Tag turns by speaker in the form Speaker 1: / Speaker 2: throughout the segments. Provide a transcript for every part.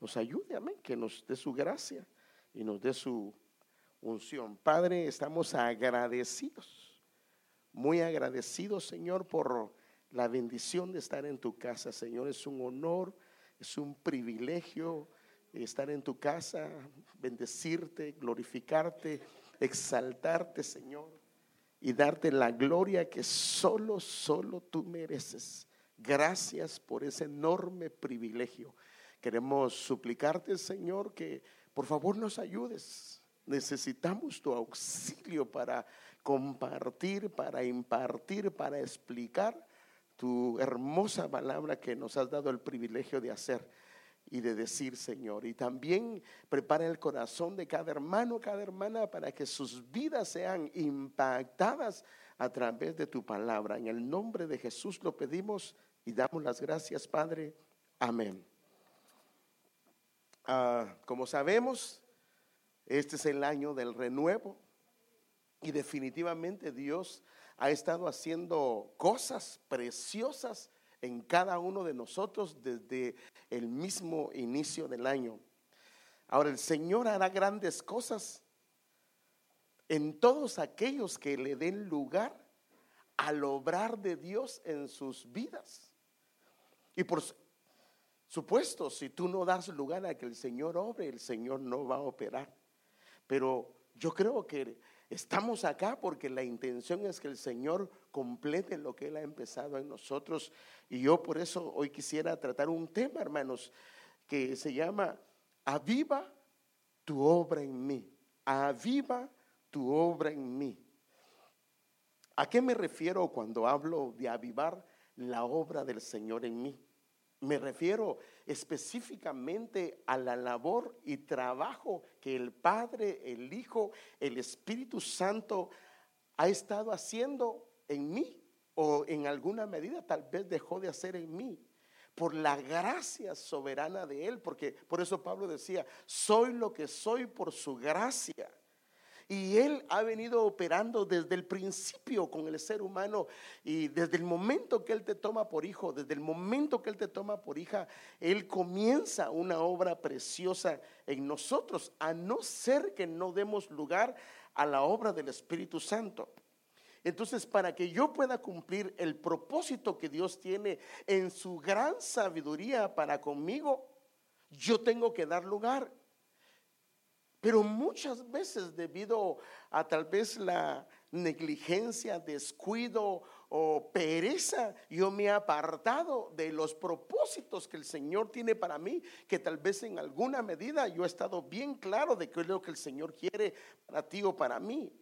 Speaker 1: nos ayude, amén, que nos dé su gracia y nos dé su unción. Padre, estamos agradecidos, muy agradecidos, Señor, por la bendición de estar en tu casa, Señor. Es un honor, es un privilegio estar en tu casa, bendecirte, glorificarte, exaltarte, Señor, y darte la gloria que solo, solo tú mereces. Gracias por ese enorme privilegio. Queremos suplicarte, Señor, que por favor nos ayudes. Necesitamos tu auxilio para compartir, para impartir, para explicar tu hermosa palabra que nos has dado el privilegio de hacer y de decir, Señor. Y también prepara el corazón de cada hermano, cada hermana, para que sus vidas sean impactadas a través de tu palabra. En el nombre de Jesús lo pedimos y damos las gracias, Padre. Amén. Ah, como sabemos, este es el año del renuevo y definitivamente Dios ha estado haciendo cosas preciosas en cada uno de nosotros desde el mismo inicio del año. Ahora el Señor hará grandes cosas en todos aquellos que le den lugar al obrar de Dios en sus vidas. Y por supuesto, si tú no das lugar a que el Señor obre, el Señor no va a operar. Pero yo creo que estamos acá porque la intención es que el Señor complete lo que Él ha empezado en nosotros. Y yo por eso hoy quisiera tratar un tema, hermanos, que se llama Aviva tu obra en mí. Aviva tu obra en mí. ¿A qué me refiero cuando hablo de avivar la obra del Señor en mí? Me refiero específicamente a la labor y trabajo que el Padre, el Hijo, el Espíritu Santo ha estado haciendo en mí o en alguna medida tal vez dejó de hacer en mí por la gracia soberana de Él, porque por eso Pablo decía, soy lo que soy por su gracia. Y Él ha venido operando desde el principio con el ser humano y desde el momento que Él te toma por hijo, desde el momento que Él te toma por hija, Él comienza una obra preciosa en nosotros, a no ser que no demos lugar a la obra del Espíritu Santo. Entonces, para que yo pueda cumplir el propósito que Dios tiene en su gran sabiduría para conmigo, yo tengo que dar lugar. Pero muchas veces debido a tal vez la negligencia, descuido o pereza, yo me he apartado de los propósitos que el Señor tiene para mí, que tal vez en alguna medida yo he estado bien claro de qué es lo que el Señor quiere para ti o para mí.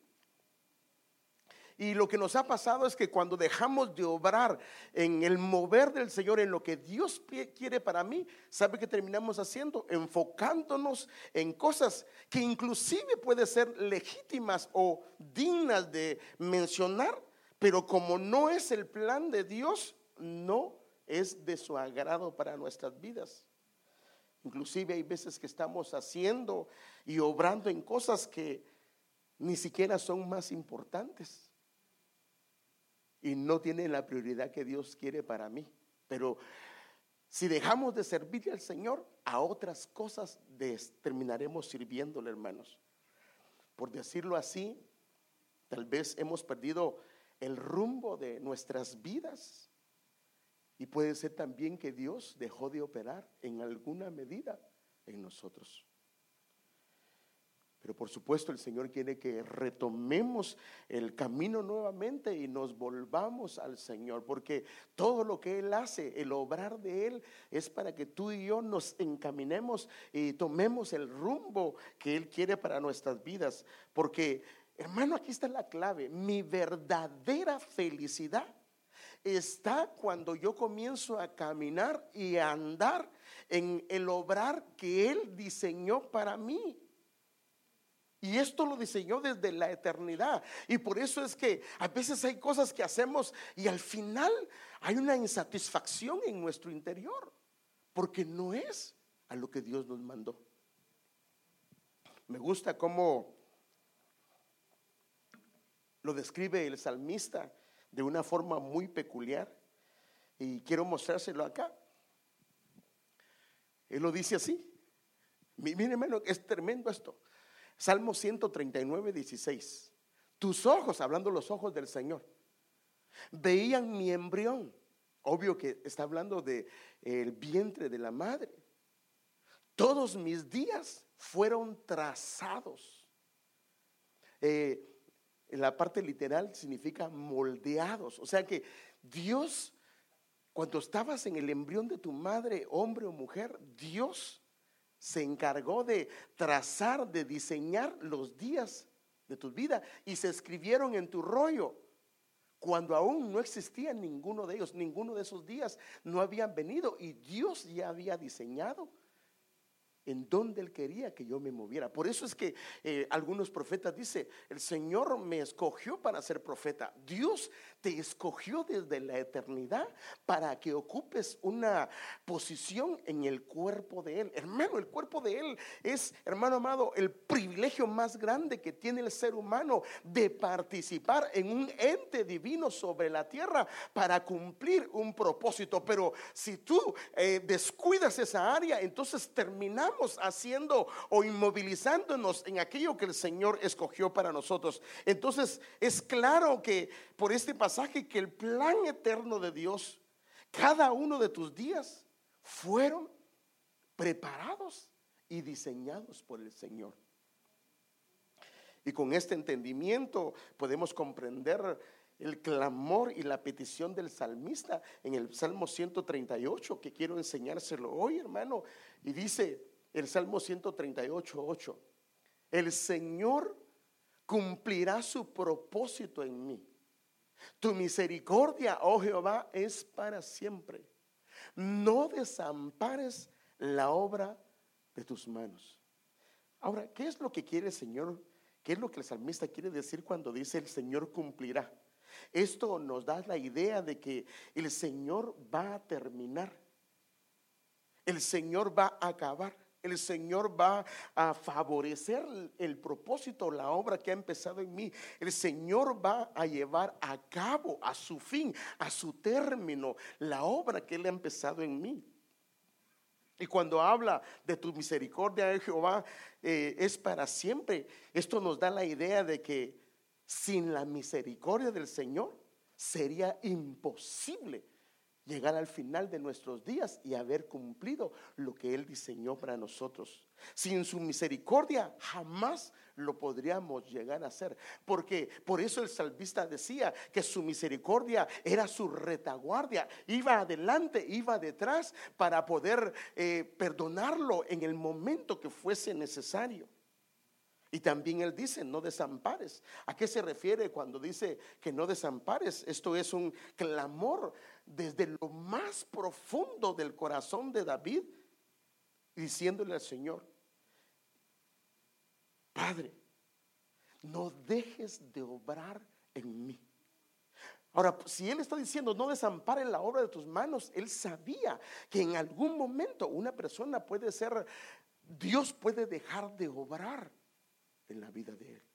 Speaker 1: Y lo que nos ha pasado es que cuando dejamos de obrar en el mover del Señor, en lo que Dios quiere para mí, ¿sabe qué terminamos haciendo? Enfocándonos en cosas que inclusive pueden ser legítimas o dignas de mencionar, pero como no es el plan de Dios, no es de su agrado para nuestras vidas. Inclusive hay veces que estamos haciendo y obrando en cosas que ni siquiera son más importantes y no tiene la prioridad que Dios quiere para mí. Pero si dejamos de servirle al Señor, a otras cosas terminaremos sirviéndole, hermanos. Por decirlo así, tal vez hemos perdido el rumbo de nuestras vidas. Y puede ser también que Dios dejó de operar en alguna medida en nosotros. Pero por supuesto el Señor quiere que retomemos el camino nuevamente y nos volvamos al Señor, porque todo lo que Él hace, el obrar de Él, es para que tú y yo nos encaminemos y tomemos el rumbo que Él quiere para nuestras vidas. Porque, hermano, aquí está la clave. Mi verdadera felicidad está cuando yo comienzo a caminar y a andar en el obrar que Él diseñó para mí. Y esto lo diseñó desde la eternidad. Y por eso es que a veces hay cosas que hacemos y al final hay una insatisfacción en nuestro interior. Porque no es a lo que Dios nos mandó. Me gusta cómo lo describe el salmista de una forma muy peculiar. Y quiero mostrárselo acá. Él lo dice así. Mire, hermano, es tremendo esto. Salmo 139, 16. Tus ojos, hablando los ojos del Señor, veían mi embrión. Obvio que está hablando de el vientre de la madre. Todos mis días fueron trazados. Eh, en la parte literal significa moldeados. O sea que Dios, cuando estabas en el embrión de tu madre, hombre o mujer, Dios se encargó de trazar, de diseñar los días de tu vida y se escribieron en tu rollo. Cuando aún no existía ninguno de ellos, ninguno de esos días no habían venido y Dios ya había diseñado en donde Él quería que yo me moviera. Por eso es que eh, algunos profetas dicen, el Señor me escogió para ser profeta. Dios te escogió desde la eternidad para que ocupes una posición en el cuerpo de Él. Hermano, el cuerpo de Él es, hermano amado, el privilegio más grande que tiene el ser humano de participar en un ente divino sobre la tierra para cumplir un propósito. Pero si tú eh, descuidas esa área, entonces terminamos haciendo o inmovilizándonos en aquello que el Señor escogió para nosotros. Entonces es claro que por este pasaje que el plan eterno de Dios, cada uno de tus días fueron preparados y diseñados por el Señor. Y con este entendimiento podemos comprender el clamor y la petición del salmista en el Salmo 138, que quiero enseñárselo hoy, hermano. Y dice, el Salmo 138, 8. El Señor cumplirá su propósito en mí. Tu misericordia, oh Jehová, es para siempre. No desampares la obra de tus manos. Ahora, ¿qué es lo que quiere el Señor? ¿Qué es lo que el salmista quiere decir cuando dice el Señor cumplirá? Esto nos da la idea de que el Señor va a terminar. El Señor va a acabar el Señor va a favorecer el propósito, la obra que ha empezado en mí. El Señor va a llevar a cabo, a su fin, a su término, la obra que Él ha empezado en mí. Y cuando habla de tu misericordia, de Jehová, eh, es para siempre. Esto nos da la idea de que sin la misericordia del Señor sería imposible llegar al final de nuestros días y haber cumplido lo que Él diseñó para nosotros. Sin su misericordia jamás lo podríamos llegar a hacer. Porque por eso el salvista decía que su misericordia era su retaguardia. Iba adelante, iba detrás para poder eh, perdonarlo en el momento que fuese necesario. Y también él dice, no desampares. ¿A qué se refiere cuando dice que no desampares? Esto es un clamor desde lo más profundo del corazón de David, diciéndole al Señor, Padre, no dejes de obrar en mí. Ahora, si él está diciendo no desampare la obra de tus manos, él sabía que en algún momento una persona puede ser, Dios puede dejar de obrar en la vida de él.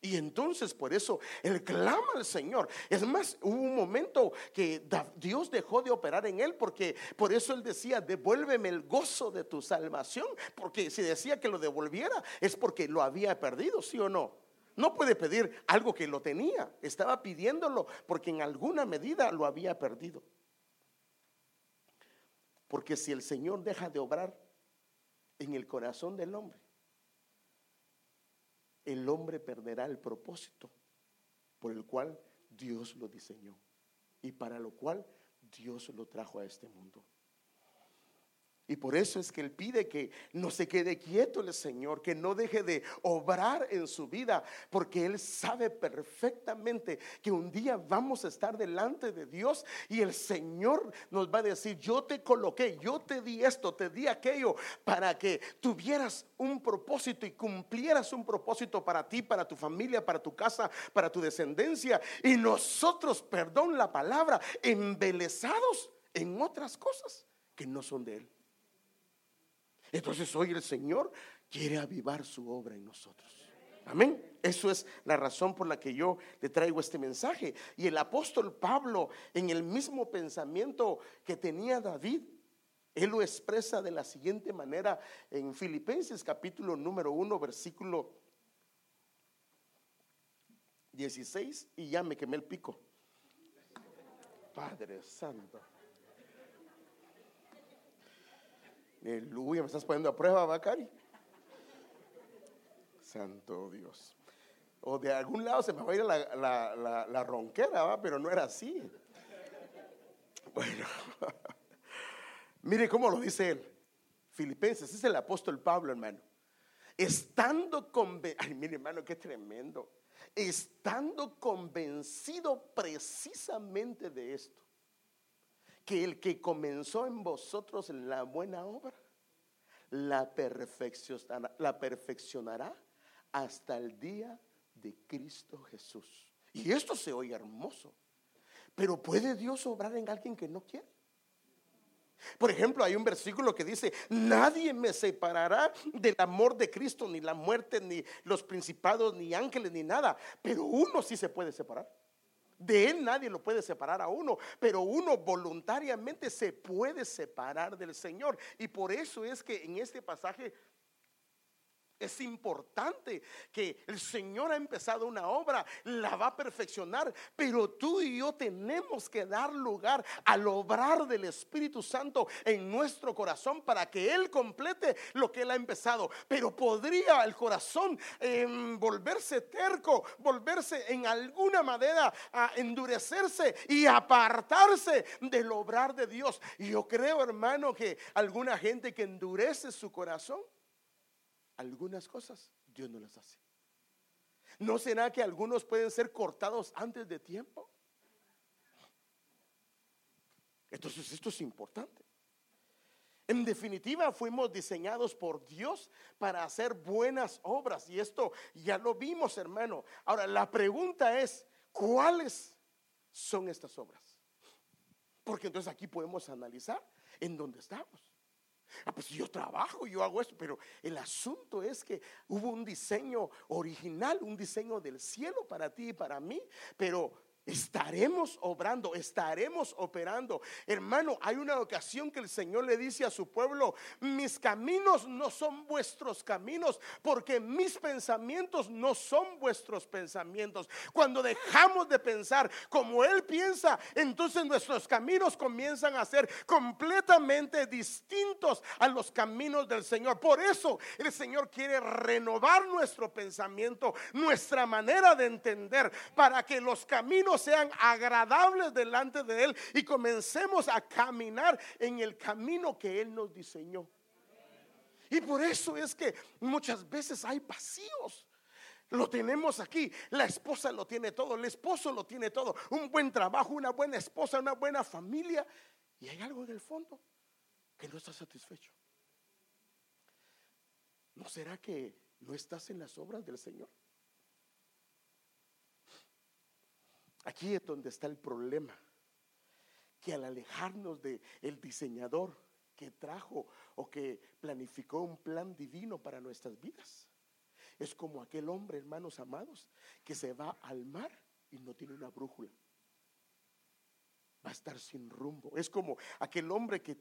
Speaker 1: Y entonces por eso él clama al Señor. Es más, hubo un momento que Dios dejó de operar en él porque por eso él decía, devuélveme el gozo de tu salvación. Porque si decía que lo devolviera es porque lo había perdido, ¿sí o no? No puede pedir algo que lo tenía. Estaba pidiéndolo porque en alguna medida lo había perdido. Porque si el Señor deja de obrar en el corazón del hombre, el hombre perderá el propósito por el cual Dios lo diseñó y para lo cual Dios lo trajo a este mundo. Y por eso es que Él pide que no se quede quieto el Señor, que no deje de obrar en su vida, porque Él sabe perfectamente que un día vamos a estar delante de Dios y el Señor nos va a decir, yo te coloqué, yo te di esto, te di aquello, para que tuvieras un propósito y cumplieras un propósito para ti, para tu familia, para tu casa, para tu descendencia. Y nosotros, perdón la palabra, embelezados en otras cosas que no son de Él. Entonces hoy el Señor quiere avivar su obra en nosotros. Amén. Eso es la razón por la que yo le traigo este mensaje. Y el apóstol Pablo, en el mismo pensamiento que tenía David, Él lo expresa de la siguiente manera en Filipenses capítulo número 1, versículo 16, y ya me quemé el pico. Padre Santo. Aleluya, me estás poniendo a prueba, Bacari. Santo Dios. O de algún lado se me va a ir la, la ronquera, ¿va? pero no era así. Bueno, mire cómo lo dice él. Filipenses, es el apóstol Pablo, hermano. Estando convencido, ay, mire, hermano, qué tremendo. Estando convencido precisamente de esto, que el que comenzó en vosotros la buena obra, la perfeccionará, hasta el día de Cristo Jesús. Y esto se oye hermoso. Pero ¿puede Dios obrar en alguien que no quiere? Por ejemplo, hay un versículo que dice, nadie me separará del amor de Cristo, ni la muerte, ni los principados, ni ángeles, ni nada. Pero uno sí se puede separar. De él nadie lo puede separar a uno, pero uno voluntariamente se puede separar del Señor. Y por eso es que en este pasaje es importante que el Señor ha empezado una obra, la va a perfeccionar, pero tú y yo tenemos que dar lugar al obrar del Espíritu Santo en nuestro corazón para que Él complete lo que Él ha empezado. Pero podría el corazón em, volverse terco, volverse en alguna manera a endurecerse y apartarse del obrar de Dios. Yo creo, hermano, que alguna gente que endurece su corazón, algunas cosas Dios no las hace. ¿No será que algunos pueden ser cortados antes de tiempo? Entonces esto es importante. En definitiva, fuimos diseñados por Dios para hacer buenas obras. Y esto ya lo vimos, hermano. Ahora, la pregunta es, ¿cuáles son estas obras? Porque entonces aquí podemos analizar en dónde estamos. Ah, pues yo trabajo, yo hago esto, pero el asunto es que hubo un diseño original, un diseño del cielo para ti y para mí, pero Estaremos obrando, estaremos operando. Hermano, hay una ocasión que el Señor le dice a su pueblo, mis caminos no son vuestros caminos, porque mis pensamientos no son vuestros pensamientos. Cuando dejamos de pensar como Él piensa, entonces nuestros caminos comienzan a ser completamente distintos a los caminos del Señor. Por eso el Señor quiere renovar nuestro pensamiento, nuestra manera de entender, para que los caminos sean agradables delante de Él y comencemos a caminar en el camino que Él nos diseñó. Y por eso es que muchas veces hay vacíos. Lo tenemos aquí. La esposa lo tiene todo, el esposo lo tiene todo. Un buen trabajo, una buena esposa, una buena familia. Y hay algo en el fondo que no está satisfecho. ¿No será que no estás en las obras del Señor? Aquí es donde está el problema, que al alejarnos de el diseñador que trajo o que planificó un plan divino para nuestras vidas, es como aquel hombre, hermanos amados, que se va al mar y no tiene una brújula. Va a estar sin rumbo. Es como aquel hombre que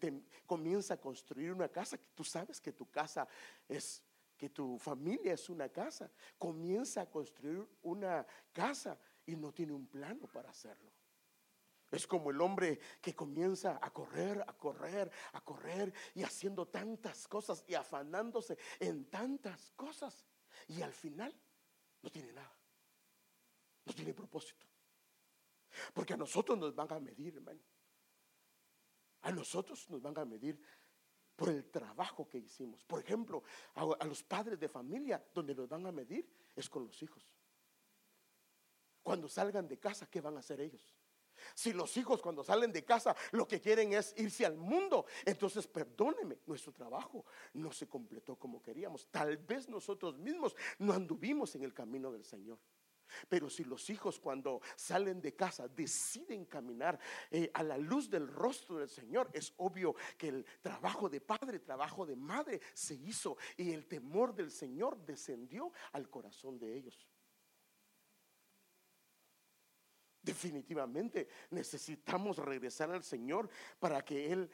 Speaker 1: comienza a construir una casa, que tú sabes que tu casa es que tu familia es una casa, comienza a construir una casa y no tiene un plano para hacerlo. Es como el hombre que comienza a correr, a correr, a correr y haciendo tantas cosas y afanándose en tantas cosas. Y al final no tiene nada. No tiene propósito. Porque a nosotros nos van a medir, hermano. A nosotros nos van a medir por el trabajo que hicimos. Por ejemplo, a, los padres de familia, donde nos van a medir es con los hijos. Cuando salgan de casa, ¿qué van a hacer ellos? Si los hijos cuando salen de casa lo que quieren es irse al mundo, entonces perdóneme, nuestro trabajo no se completó como queríamos. Tal vez nosotros mismos no anduvimos en el camino del Señor. Pero si los hijos cuando salen de casa deciden caminar eh, a la luz del rostro del Señor, es obvio que el trabajo de padre, trabajo de madre se hizo y el temor del Señor descendió al corazón de ellos. Definitivamente necesitamos regresar al Señor para que Él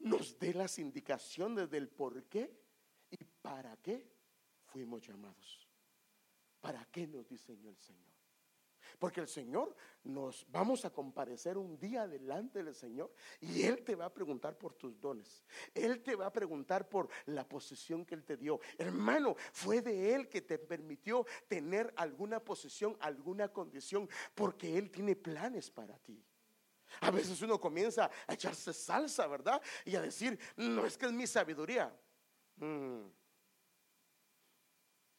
Speaker 1: nos dé las indicaciones del por qué y para qué fuimos llamados. ¿Para qué nos diseñó el Señor? Porque el Señor nos vamos a comparecer un día delante del Señor y Él te va a preguntar por tus dones. Él te va a preguntar por la posición que Él te dio. Hermano, fue de Él que te permitió tener alguna posición, alguna condición, porque Él tiene planes para ti. A veces uno comienza a echarse salsa, ¿verdad? Y a decir, no es que es mi sabiduría. Mm.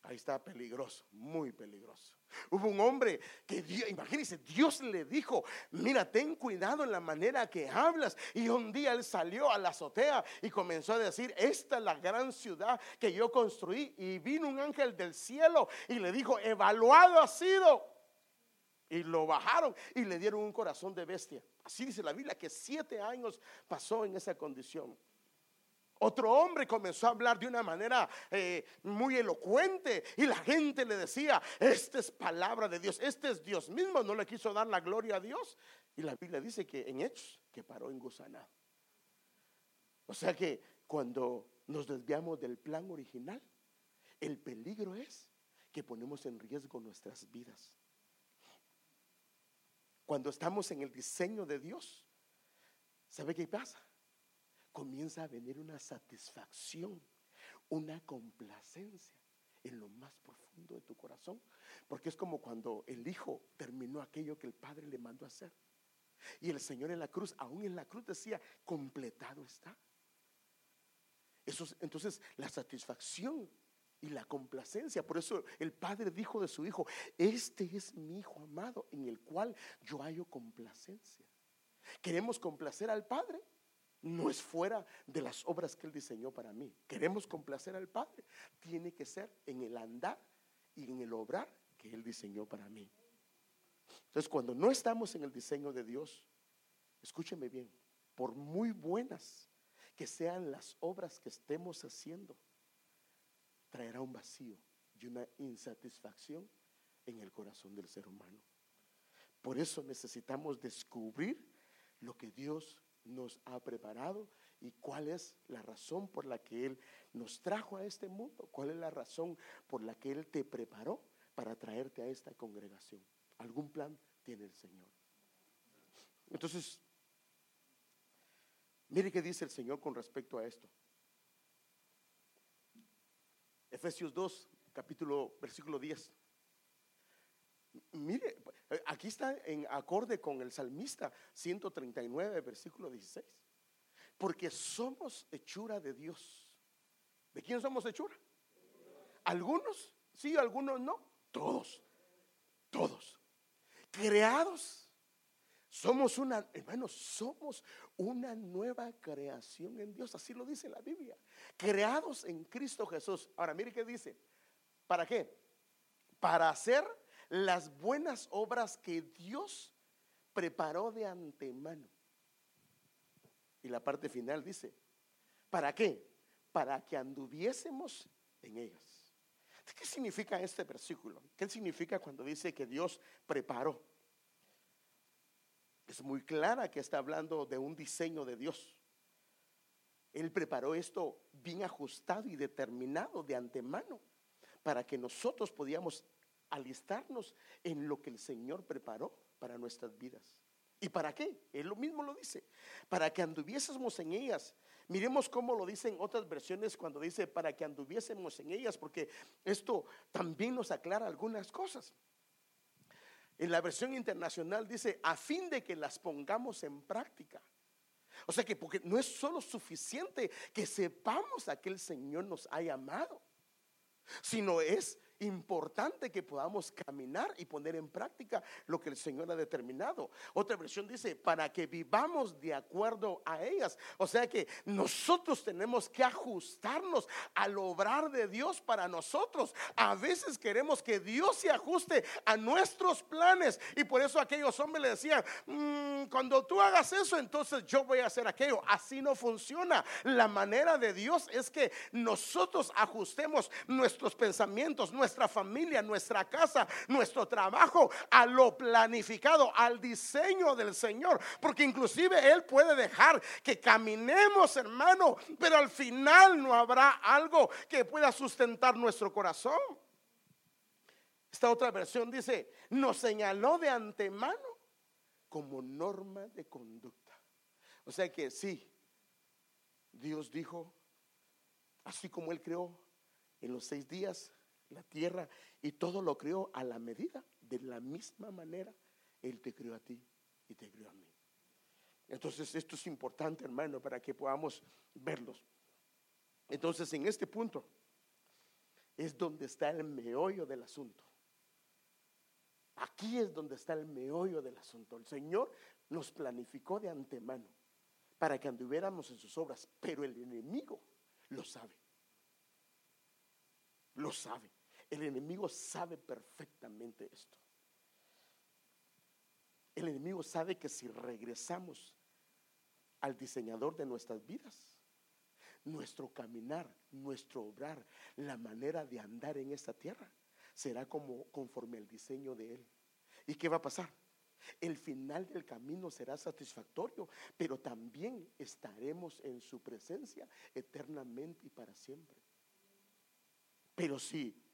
Speaker 1: Ahí está peligroso, muy peligroso. Hubo un hombre que, Dios, imagínense, Dios le dijo, mira, ten cuidado en la manera que hablas. Y un día él salió a la azotea y comenzó a decir, esta es la gran ciudad que yo construí. Y vino un ángel del cielo y le dijo, evaluado ha sido. Y lo bajaron y le dieron un corazón de bestia. Así dice la Biblia, que siete años pasó en esa condición. Otro hombre comenzó a hablar de una manera eh, muy elocuente y la gente le decía, esta es palabra de Dios, este es Dios mismo, no le quiso dar la gloria a Dios. Y la Biblia dice que en Hechos, que paró en gusanado. O sea que cuando nos desviamos del plan original, el peligro es que ponemos en riesgo nuestras vidas. Cuando estamos en el diseño de Dios, ¿sabe qué pasa? Comienza a venir una satisfacción, una complacencia en lo más profundo de tu corazón. Porque es como cuando el Hijo terminó aquello que el Padre le mandó hacer. Y el Señor en la cruz, aún en la cruz decía, completado está. Entonces, la satisfacción y la complacencia. Por eso el Padre dijo de su Hijo, este es mi Hijo amado en el cual yo hallo complacencia. ¿Queremos complacer al Padre? No es fuera de las obras que Él diseñó para mí. Queremos complacer al Padre. Tiene que ser en el andar y en el obrar que Él diseñó para mí. Entonces, cuando no estamos en el diseño de Dios, escúcheme bien, por muy buenas que sean las obras que estemos haciendo, traerá un vacío y una insatisfacción en el corazón del ser humano. Por eso necesitamos descubrir lo que Dios nos ha preparado y cuál es la razón por la que Él nos trajo a este mundo, cuál es la razón por la que Él te preparó para traerte a esta congregación. Algún plan tiene el Señor. Entonces, mire qué dice el Señor con respecto a esto. Efesios 2, capítulo, versículo 10. Mire, aquí está en acorde con el salmista 139, versículo 16. Porque somos hechura de Dios. ¿De quién somos hechura? Algunos, sí, algunos no. Todos, todos. Creados. Somos una, hermanos, somos una nueva creación en Dios. Así lo dice la Biblia. Creados en Cristo Jesús. Ahora, mire qué dice. ¿Para qué? Para hacer las buenas obras que Dios preparó de antemano. Y la parte final dice, ¿para qué? Para que anduviésemos en ellas. ¿Qué significa este versículo? ¿Qué significa cuando dice que Dios preparó? Es muy clara que está hablando de un diseño de Dios. Él preparó esto bien ajustado y determinado de antemano para que nosotros podíamos alistarnos en lo que el Señor preparó para nuestras vidas. ¿Y para qué? Él lo mismo lo dice. Para que anduviésemos en ellas. Miremos cómo lo dicen otras versiones cuando dice para que anduviésemos en ellas, porque esto también nos aclara algunas cosas. En la versión internacional dice, a fin de que las pongamos en práctica. O sea que porque no es solo suficiente que sepamos a que el Señor nos ha llamado, sino es importante que podamos caminar y poner en práctica lo que el Señor ha determinado. Otra versión dice, para que vivamos de acuerdo a ellas. O sea que nosotros tenemos que ajustarnos al obrar de Dios para nosotros. A veces queremos que Dios se ajuste a nuestros planes. Y por eso aquellos hombres le decían, mm, cuando tú hagas eso, entonces yo voy a hacer aquello. Así no funciona. La manera de Dios es que nosotros ajustemos nuestros pensamientos, nuestra familia, nuestra casa, nuestro trabajo a lo planificado, al diseño del Señor. Porque inclusive Él puede dejar que caminemos, hermano, pero al final no habrá algo que pueda sustentar nuestro corazón. Esta otra versión dice, nos señaló de antemano como norma de conducta. O sea que sí, Dios dijo, así como Él creó en los seis días la tierra y todo lo creó a la medida, de la misma manera, Él te creó a ti y te creó a mí. Entonces esto es importante, hermano, para que podamos verlos. Entonces en este punto es donde está el meollo del asunto. Aquí es donde está el meollo del asunto. El Señor nos planificó de antemano para que anduviéramos en sus obras, pero el enemigo lo sabe. Lo sabe. El enemigo sabe perfectamente esto. El enemigo sabe que si regresamos al diseñador de nuestras vidas, nuestro caminar, nuestro obrar, la manera de andar en esta tierra, será como conforme al diseño de Él. ¿Y qué va a pasar? El final del camino será satisfactorio, pero también estaremos en su presencia eternamente y para siempre. Pero si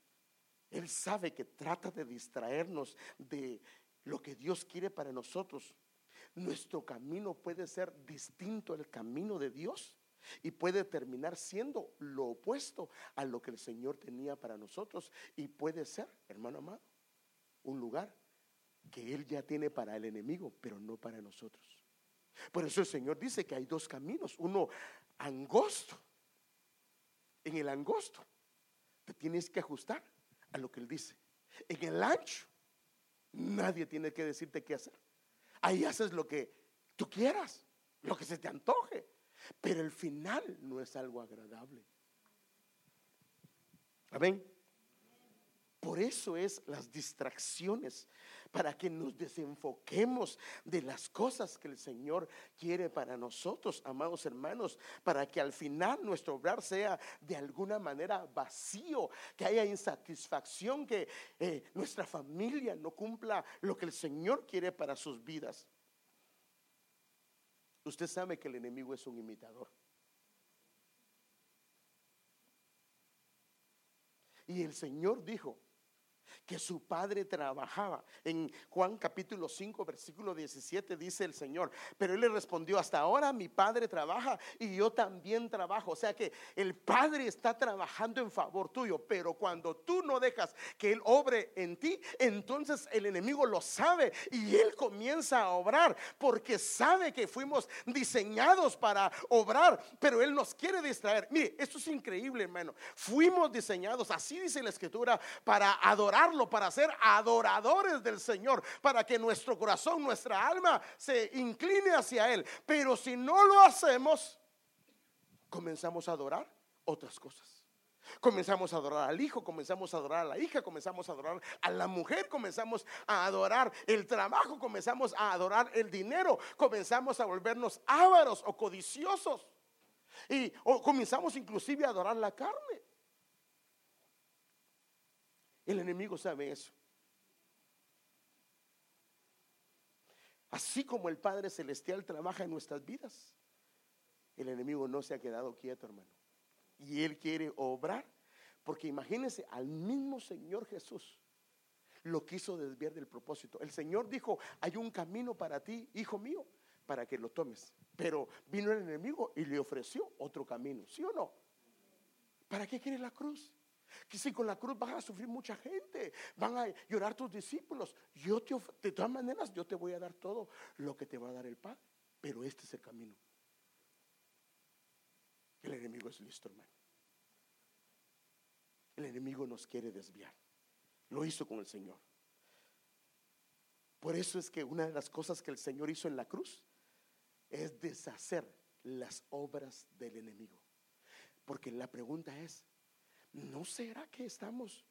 Speaker 1: Él sabe que trata de distraernos de lo que Dios quiere para nosotros, nuestro camino puede ser distinto al camino de Dios y puede terminar siendo lo opuesto a lo que el Señor tenía para nosotros y puede ser, hermano amado, un lugar que Él ya tiene para el enemigo, pero no para nosotros. Por eso el Señor dice que hay dos caminos, uno angosto. En el angosto te tienes que ajustar a lo que Él dice. En el ancho, nadie tiene que decirte qué hacer. Ahí haces lo que tú quieras, lo que se te antoje. Pero el final no es algo agradable. Amén. Por eso es las distracciones, para que nos desenfoquemos de las cosas que el Señor quiere para nosotros, amados hermanos, para que al final nuestro obrar sea de alguna manera vacío, que haya insatisfacción, que eh, nuestra familia no cumpla lo que el Señor quiere para sus vidas. Usted sabe que el enemigo es un imitador. Y el Señor dijo, que su padre trabajaba. En Juan capítulo 5, versículo 17 dice el Señor, pero él le respondió, hasta ahora mi padre trabaja y yo también trabajo. O sea que el padre está trabajando en favor tuyo, pero cuando tú no dejas que él obre en ti, entonces el enemigo lo sabe y él comienza a obrar porque sabe que fuimos diseñados para obrar, pero él nos quiere distraer. Mire, esto es increíble, hermano. Fuimos diseñados, así dice la escritura, para adorar para ser adoradores del Señor, para que nuestro corazón, nuestra alma se incline hacia Él. Pero si no lo hacemos, comenzamos a adorar otras cosas. Comenzamos a adorar al hijo, comenzamos a adorar a la hija, comenzamos a adorar a la mujer, comenzamos a adorar el trabajo, comenzamos a adorar el dinero, comenzamos a volvernos ávaros o codiciosos. Y o comenzamos inclusive a adorar la carne. El enemigo sabe eso. Así como el Padre Celestial trabaja en nuestras vidas, el enemigo no se ha quedado quieto, hermano. Y él quiere obrar, porque imagínense, al mismo Señor Jesús lo quiso desviar del propósito. El Señor dijo, hay un camino para ti, hijo mío, para que lo tomes. Pero vino el enemigo y le ofreció otro camino, ¿sí o no? ¿Para qué quiere la cruz? Que si con la cruz van a sufrir mucha gente, van a llorar tus discípulos. Yo te, de todas maneras, yo te voy a dar todo lo que te va a dar el Padre. Pero este es el camino. El enemigo es listo, hermano. El enemigo nos quiere desviar. Lo hizo con el Señor. Por eso es que una de las cosas que el Señor hizo en la cruz es deshacer las obras del enemigo. Porque la pregunta es, ¿no será que estamos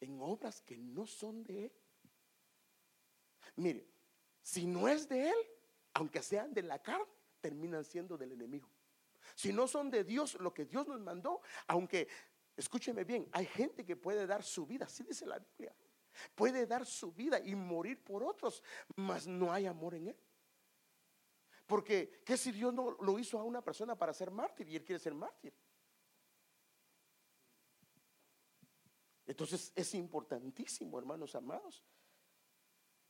Speaker 1: en obras que no son de Él? Mire, si no es de Él, aunque sean de la carne, terminan siendo del enemigo. Si no son de Dios, lo que Dios nos mandó, aunque escúcheme bien, hay gente que puede dar su vida, así dice la Biblia. Puede dar su vida y morir por otros, mas no hay amor en él. Porque, ¿qué si Dios no lo hizo a una persona para ser mártir y él quiere ser mártir? Entonces es importantísimo, hermanos amados,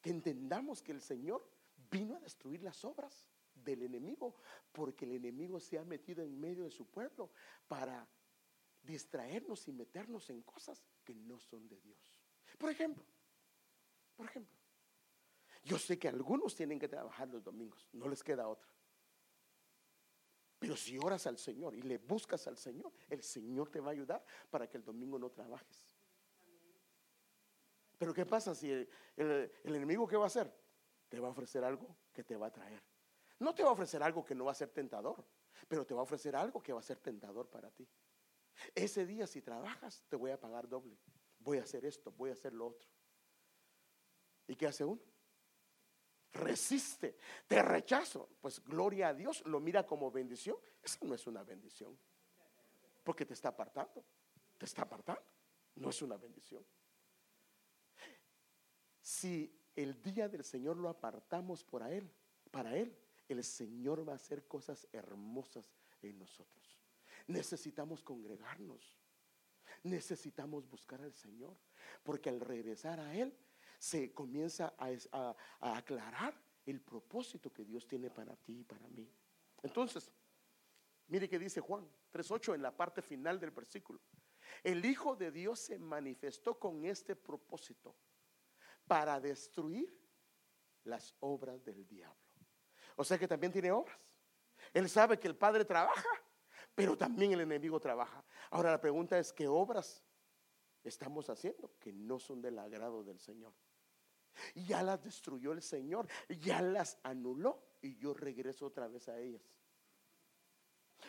Speaker 1: que entendamos que el Señor vino a destruir las obras del enemigo, porque el enemigo se ha metido en medio de su pueblo para distraernos y meternos en cosas que no son de Dios. Por ejemplo, por ejemplo, yo sé que algunos tienen que trabajar los domingos, no les queda otra. Pero si oras al Señor y le buscas al Señor, el Señor te va a ayudar para que el domingo no trabajes. Pero ¿qué pasa si el, enemigo qué va a hacer? Te va a ofrecer algo que te va a traer. No te va a ofrecer algo que no va a ser tentador, pero te va a ofrecer algo que va a ser tentador para ti. Ese día si trabajas, te voy a pagar doble. Voy a hacer esto, voy a hacer lo otro. ¿Y qué hace uno? resiste, te rechazo, pues gloria a Dios, lo mira como bendición. Eso no es una bendición, porque te está apartando, te está apartando, no es una bendición. Si el día del Señor lo apartamos para Él, para Él, el Señor va a hacer cosas hermosas en nosotros. Necesitamos congregarnos, necesitamos buscar al Señor, porque al regresar a Él, se comienza a, aclarar el propósito que Dios tiene para ti y para mí. Entonces, mire que dice Juan 3.8 en la parte final del versículo. El Hijo de Dios se manifestó con este propósito para destruir las obras del diablo. O sea que también tiene obras. Él sabe que el Padre trabaja, pero también el enemigo trabaja. Ahora la pregunta es, ¿qué obras estamos haciendo que no son del agrado del Señor? Ya las destruyó el Señor, ya las anuló y yo regreso otra vez a ellas.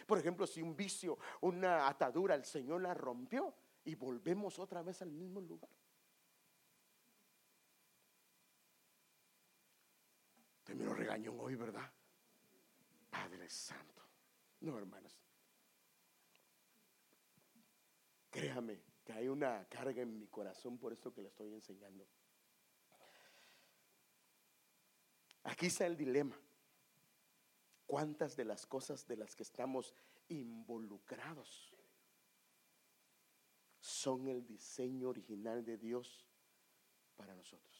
Speaker 1: Por ejemplo, si un vicio, una atadura, el Señor la rompió y volvemos otra vez al mismo lugar. Usted me lo regañó hoy, ¿verdad? Padre Santo. No, hermanos. Créame que hay una carga en mi corazón por esto que le estoy enseñando. Aquí está el dilema. ¿Cuántas de las cosas de las que estamos involucrados son el diseño original de Dios para nosotros?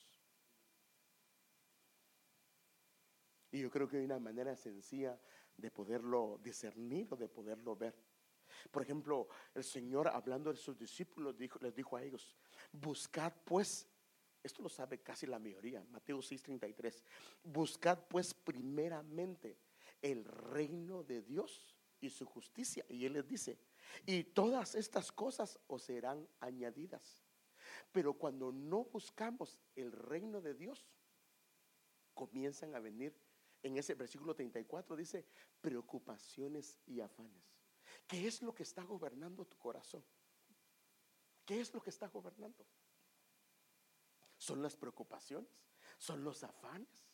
Speaker 1: Y yo creo que hay una manera sencilla de poderlo discernir o de poderlo ver. Por ejemplo, el Señor hablando de sus discípulos dijo, les dijo a ellos, buscad pues esto lo sabe casi la mayoría. Mateo 6:33. Buscad pues primeramente el reino de Dios y su justicia. Y Él les dice, y todas estas cosas os serán añadidas. Pero cuando no buscamos el reino de Dios, comienzan a venir, en ese versículo 34 dice, preocupaciones y afanes. ¿Qué es lo que está gobernando tu corazón? ¿Qué es lo que está gobernando? son las preocupaciones, son los afanes.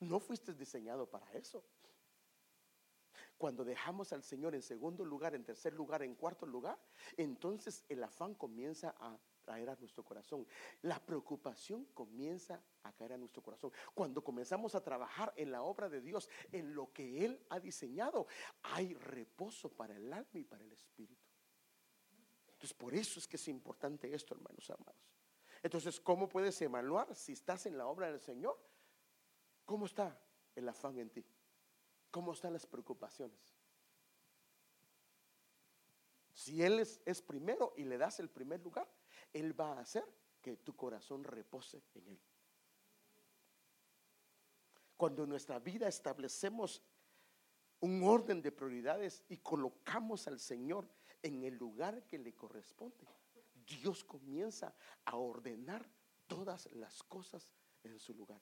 Speaker 1: No fuiste diseñado para eso. Cuando dejamos al Señor en segundo lugar, en tercer lugar, en cuarto lugar, entonces el afán comienza a traer a nuestro corazón. La preocupación comienza a caer a nuestro corazón. Cuando comenzamos a trabajar en la obra de Dios, en lo que Él ha diseñado, hay reposo para el alma y para el espíritu. Entonces, por eso es que es importante esto, hermanos amados. Entonces, ¿cómo puedes evaluar si estás en la obra del Señor? ¿Cómo está el afán en ti? ¿Cómo están las preocupaciones? Si Él es, primero y le das el primer lugar, Él va a hacer que tu corazón repose en Él. Cuando en nuestra vida establecemos un orden de prioridades y colocamos al Señor en el lugar que le corresponde, Dios comienza a ordenar todas las cosas en su lugar.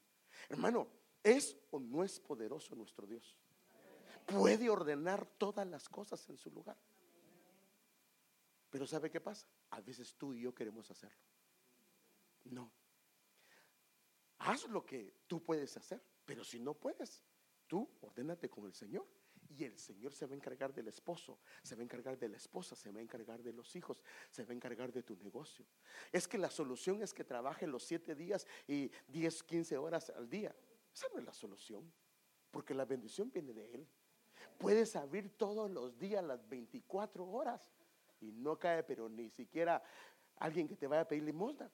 Speaker 1: Hermano, ¿es o no es poderoso nuestro Dios? Puede ordenar todas las cosas en su lugar. Pero ¿sabe qué pasa? A veces tú y yo queremos hacerlo. No. Haz lo que tú puedes hacer, pero si no puedes, tú ordénate con el Señor Y el Señor se va a encargar del esposo, se va a encargar de la esposa, se va a encargar de los hijos, se va a encargar de tu negocio. Es que la solución es que trabaje los siete días y 10, 15 horas al día. Esa no es la solución, porque la bendición viene de Él. Puedes abrir todos los días las 24 horas y no cae, pero ni siquiera alguien que te vaya a pedir limosna.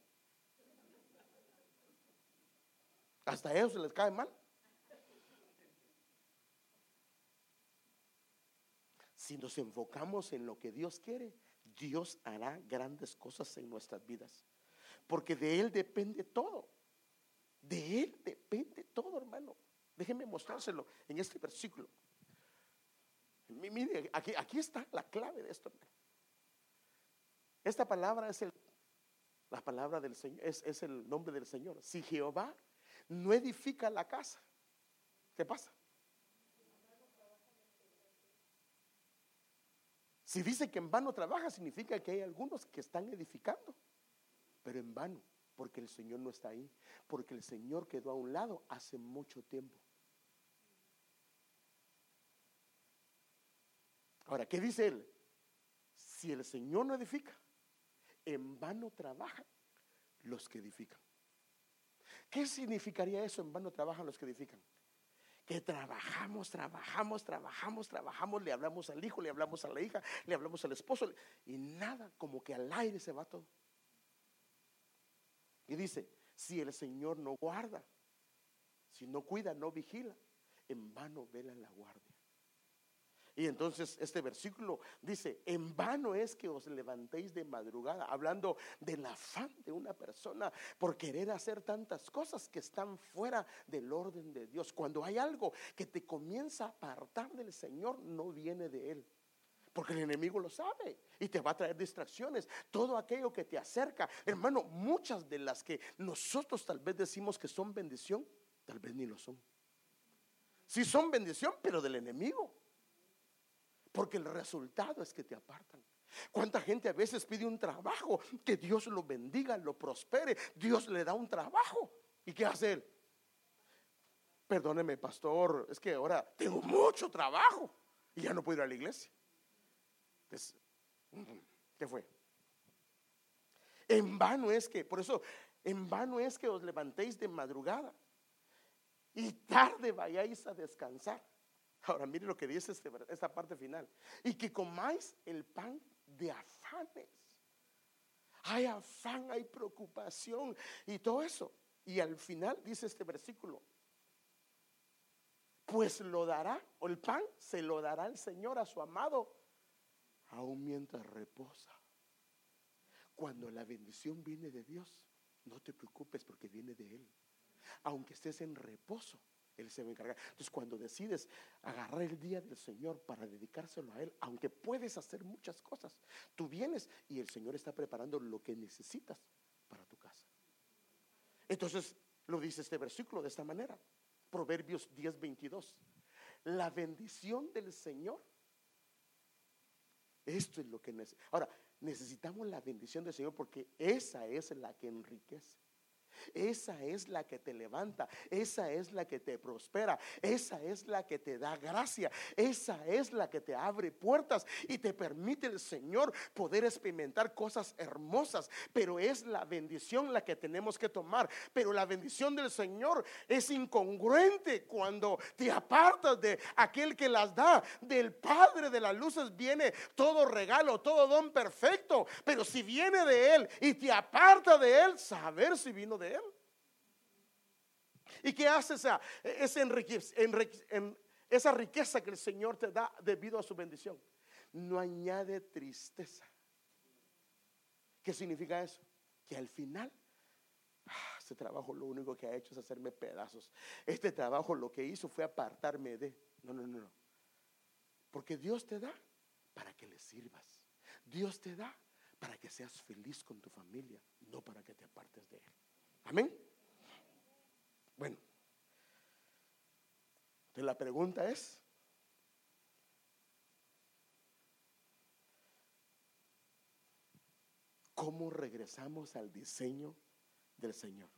Speaker 1: Hasta ellos se les cae mal. Si nos enfocamos en lo que Dios quiere, Dios hará grandes cosas en nuestras vidas. Porque de Él depende todo. De Él depende todo, hermano. Déjenme mostrárselo en este versículo. Mire, aquí, aquí está la clave de esto. Esta palabra es el, la palabra del Señor, es, es el nombre del Señor. Si Jehová no edifica la casa, ¿qué pasa? Si dice que en vano trabaja, significa que hay algunos que están edificando, pero en vano, porque el Señor no está ahí, porque el Señor quedó a un lado hace mucho tiempo. Ahora, ¿qué dice él? Si el Señor no edifica, en vano trabajan los que edifican. ¿Qué significaría eso? En vano trabajan los que edifican que trabajamos, trabajamos, trabajamos, trabajamos, le hablamos al hijo, le hablamos a la hija, le hablamos al esposo y nada, como que al aire se va todo. Y dice, si el Señor no guarda, si no cuida, no vigila, en vano vela la guardia. Y entonces este versículo dice, en vano es que os levantéis de madrugada, hablando del afán de una persona por querer hacer tantas cosas que están fuera del orden de Dios. Cuando hay algo que te comienza a apartar del Señor, no viene de Él. Porque el enemigo lo sabe y te va a traer distracciones. Todo aquello que te acerca. Hermano, muchas de las que nosotros tal vez decimos que son bendición, tal vez ni lo son. Si son bendición, pero del enemigo. Porque el resultado es que te apartan. ¿Cuánta gente a veces pide un trabajo? Que Dios lo bendiga, lo prospere. Dios le da un trabajo. ¿Y qué hace él? Perdóneme, pastor, es que ahora tengo mucho trabajo y ya no puedo ir a la iglesia. ¿Qué fue? En vano es que, por eso, en vano es que os levantéis de madrugada y tarde vayáis a descansar. Ahora mire lo que dice este esta parte final. Y que comáis el pan de afanes. Hay afán, hay preocupación y todo eso. Y al final dice este versículo. Pues lo dará, o el pan se lo dará el Señor a su amado, aún mientras reposa. Cuando la bendición viene de Dios, no te preocupes porque viene de Él. Aunque estés en reposo, él se va a encargar. Entonces, cuando decides agarrar el día del Señor para dedicárselo a Él, aunque puedes hacer muchas cosas, tú vienes y el Señor está preparando lo que necesitas para tu casa. Entonces, lo dice este versículo de esta manera. Proverbios 10, 22. La bendición del Señor. Esto es lo que necesitamos. Ahora, necesitamos la bendición del Señor porque esa es la que enriquece. Esa es la que te levanta, esa es la que te prospera, esa es la que te da gracia, esa es la que te abre puertas y te permite el Señor poder experimentar cosas hermosas. Pero es la bendición la que tenemos que tomar. Pero la bendición del Señor es incongruente cuando te apartas de aquel que las da, del Padre de las luces viene todo regalo, todo don perfecto. Pero si viene de Él y te aparta de Él, saber si vino de él. ¿Y qué hace esa, esa riqueza que el Señor te da debido a su bendición? No añade tristeza. ¿Qué significa eso? Que al final, ah, este trabajo lo único que ha hecho es hacerme pedazos. Este trabajo lo que hizo fue apartarme de... No, no, no, no. Porque Dios te da para que le sirvas. Dios te da para que seas feliz con tu familia, no para que te apartes de Él. Amén. Bueno, entonces la pregunta es, ¿cómo regresamos al diseño del Señor?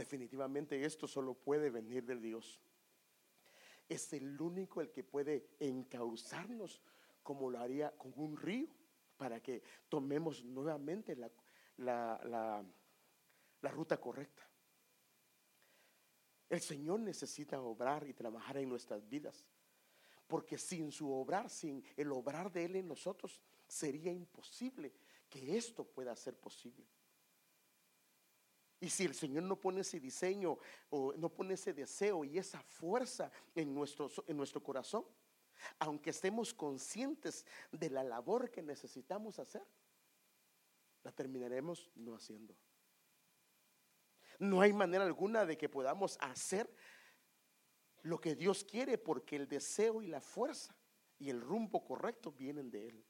Speaker 1: definitivamente esto solo puede venir del Dios. Es el único el que puede encauzarnos como lo haría con un río para que tomemos nuevamente la, la, la ruta correcta. El Señor necesita obrar y trabajar en nuestras vidas. Porque sin su obrar, sin el obrar de Él en nosotros, sería imposible que esto pueda ser posible. Y si el Señor no pone ese diseño o no pone ese deseo y esa fuerza en nuestro, en nuestro corazón, aunque estemos conscientes de la labor que necesitamos hacer, la terminaremos no haciendo. No hay manera alguna de que podamos hacer lo que Dios quiere porque el deseo y la fuerza y el rumbo correcto vienen de Él.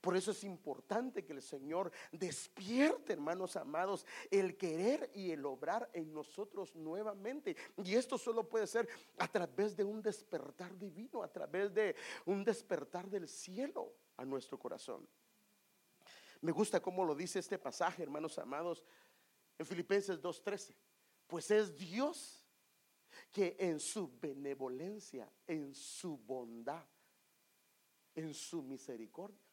Speaker 1: Por eso es importante que el Señor despierte, hermanos amados, el querer y el obrar en nosotros nuevamente. Y esto solo puede ser a través de un despertar divino, a través de un despertar del cielo a nuestro corazón. Me gusta cómo lo dice este pasaje, hermanos amados, en Filipenses 2.13. Pues es Dios que en su benevolencia, en su bondad, en su misericordia,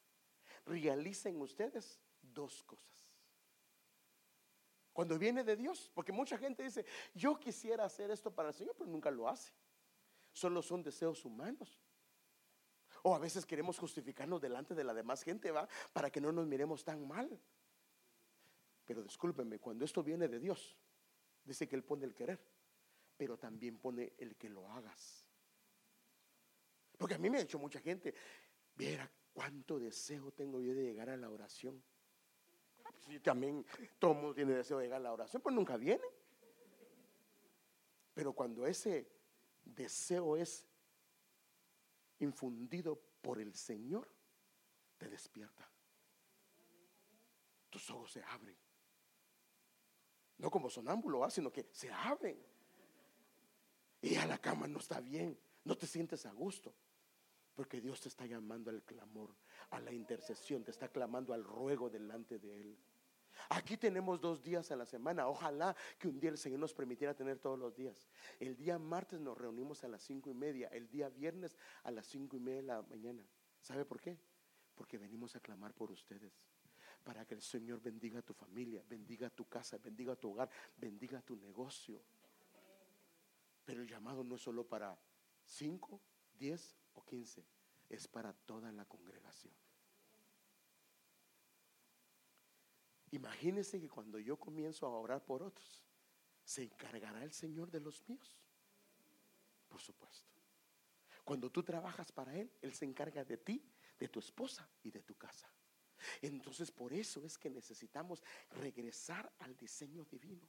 Speaker 1: realicen ustedes dos cosas. Cuando viene de Dios, porque mucha gente dice, yo quisiera hacer esto para el Señor, pero nunca lo hace. Solo son deseos humanos. O a veces queremos justificarnos delante de la demás gente, ¿va? Para que no nos miremos tan mal. Pero discúlpenme, cuando esto viene de Dios, dice que Él pone el querer, pero también pone el que lo hagas. Porque a mí me ha dicho mucha gente, viera cuánto deseo tengo yo de llegar a la oración. Yo también, todo el mundo tiene deseo de llegar a la oración, pues nunca viene. Pero cuando ese deseo es infundido por el Señor, te despierta. Tus ojos se abren. No como sonámbulo, sino que se abren. Y a la cama no está bien, no te sientes a gusto. Porque Dios te está llamando al clamor, a la intercesión, te está clamando al ruego delante de Él. Aquí tenemos dos días a la semana. Ojalá que un día el Señor nos permitiera tener todos los días. El día martes nos reunimos a las cinco y media. El día viernes a las cinco y media de la mañana. ¿Sabe por qué? Porque venimos a clamar por ustedes. Para que el Señor bendiga a tu familia, bendiga tu casa, bendiga tu hogar, bendiga tu negocio. Pero el llamado no es solo para cinco, diez o quince, es para toda la congregación. Imagínense que cuando yo comienzo a orar por otros, ¿se encargará el Señor de los míos? Por supuesto. Cuando tú trabajas para Él, Él se encarga de ti, de tu esposa y de tu casa. Entonces por eso es que necesitamos regresar al diseño divino.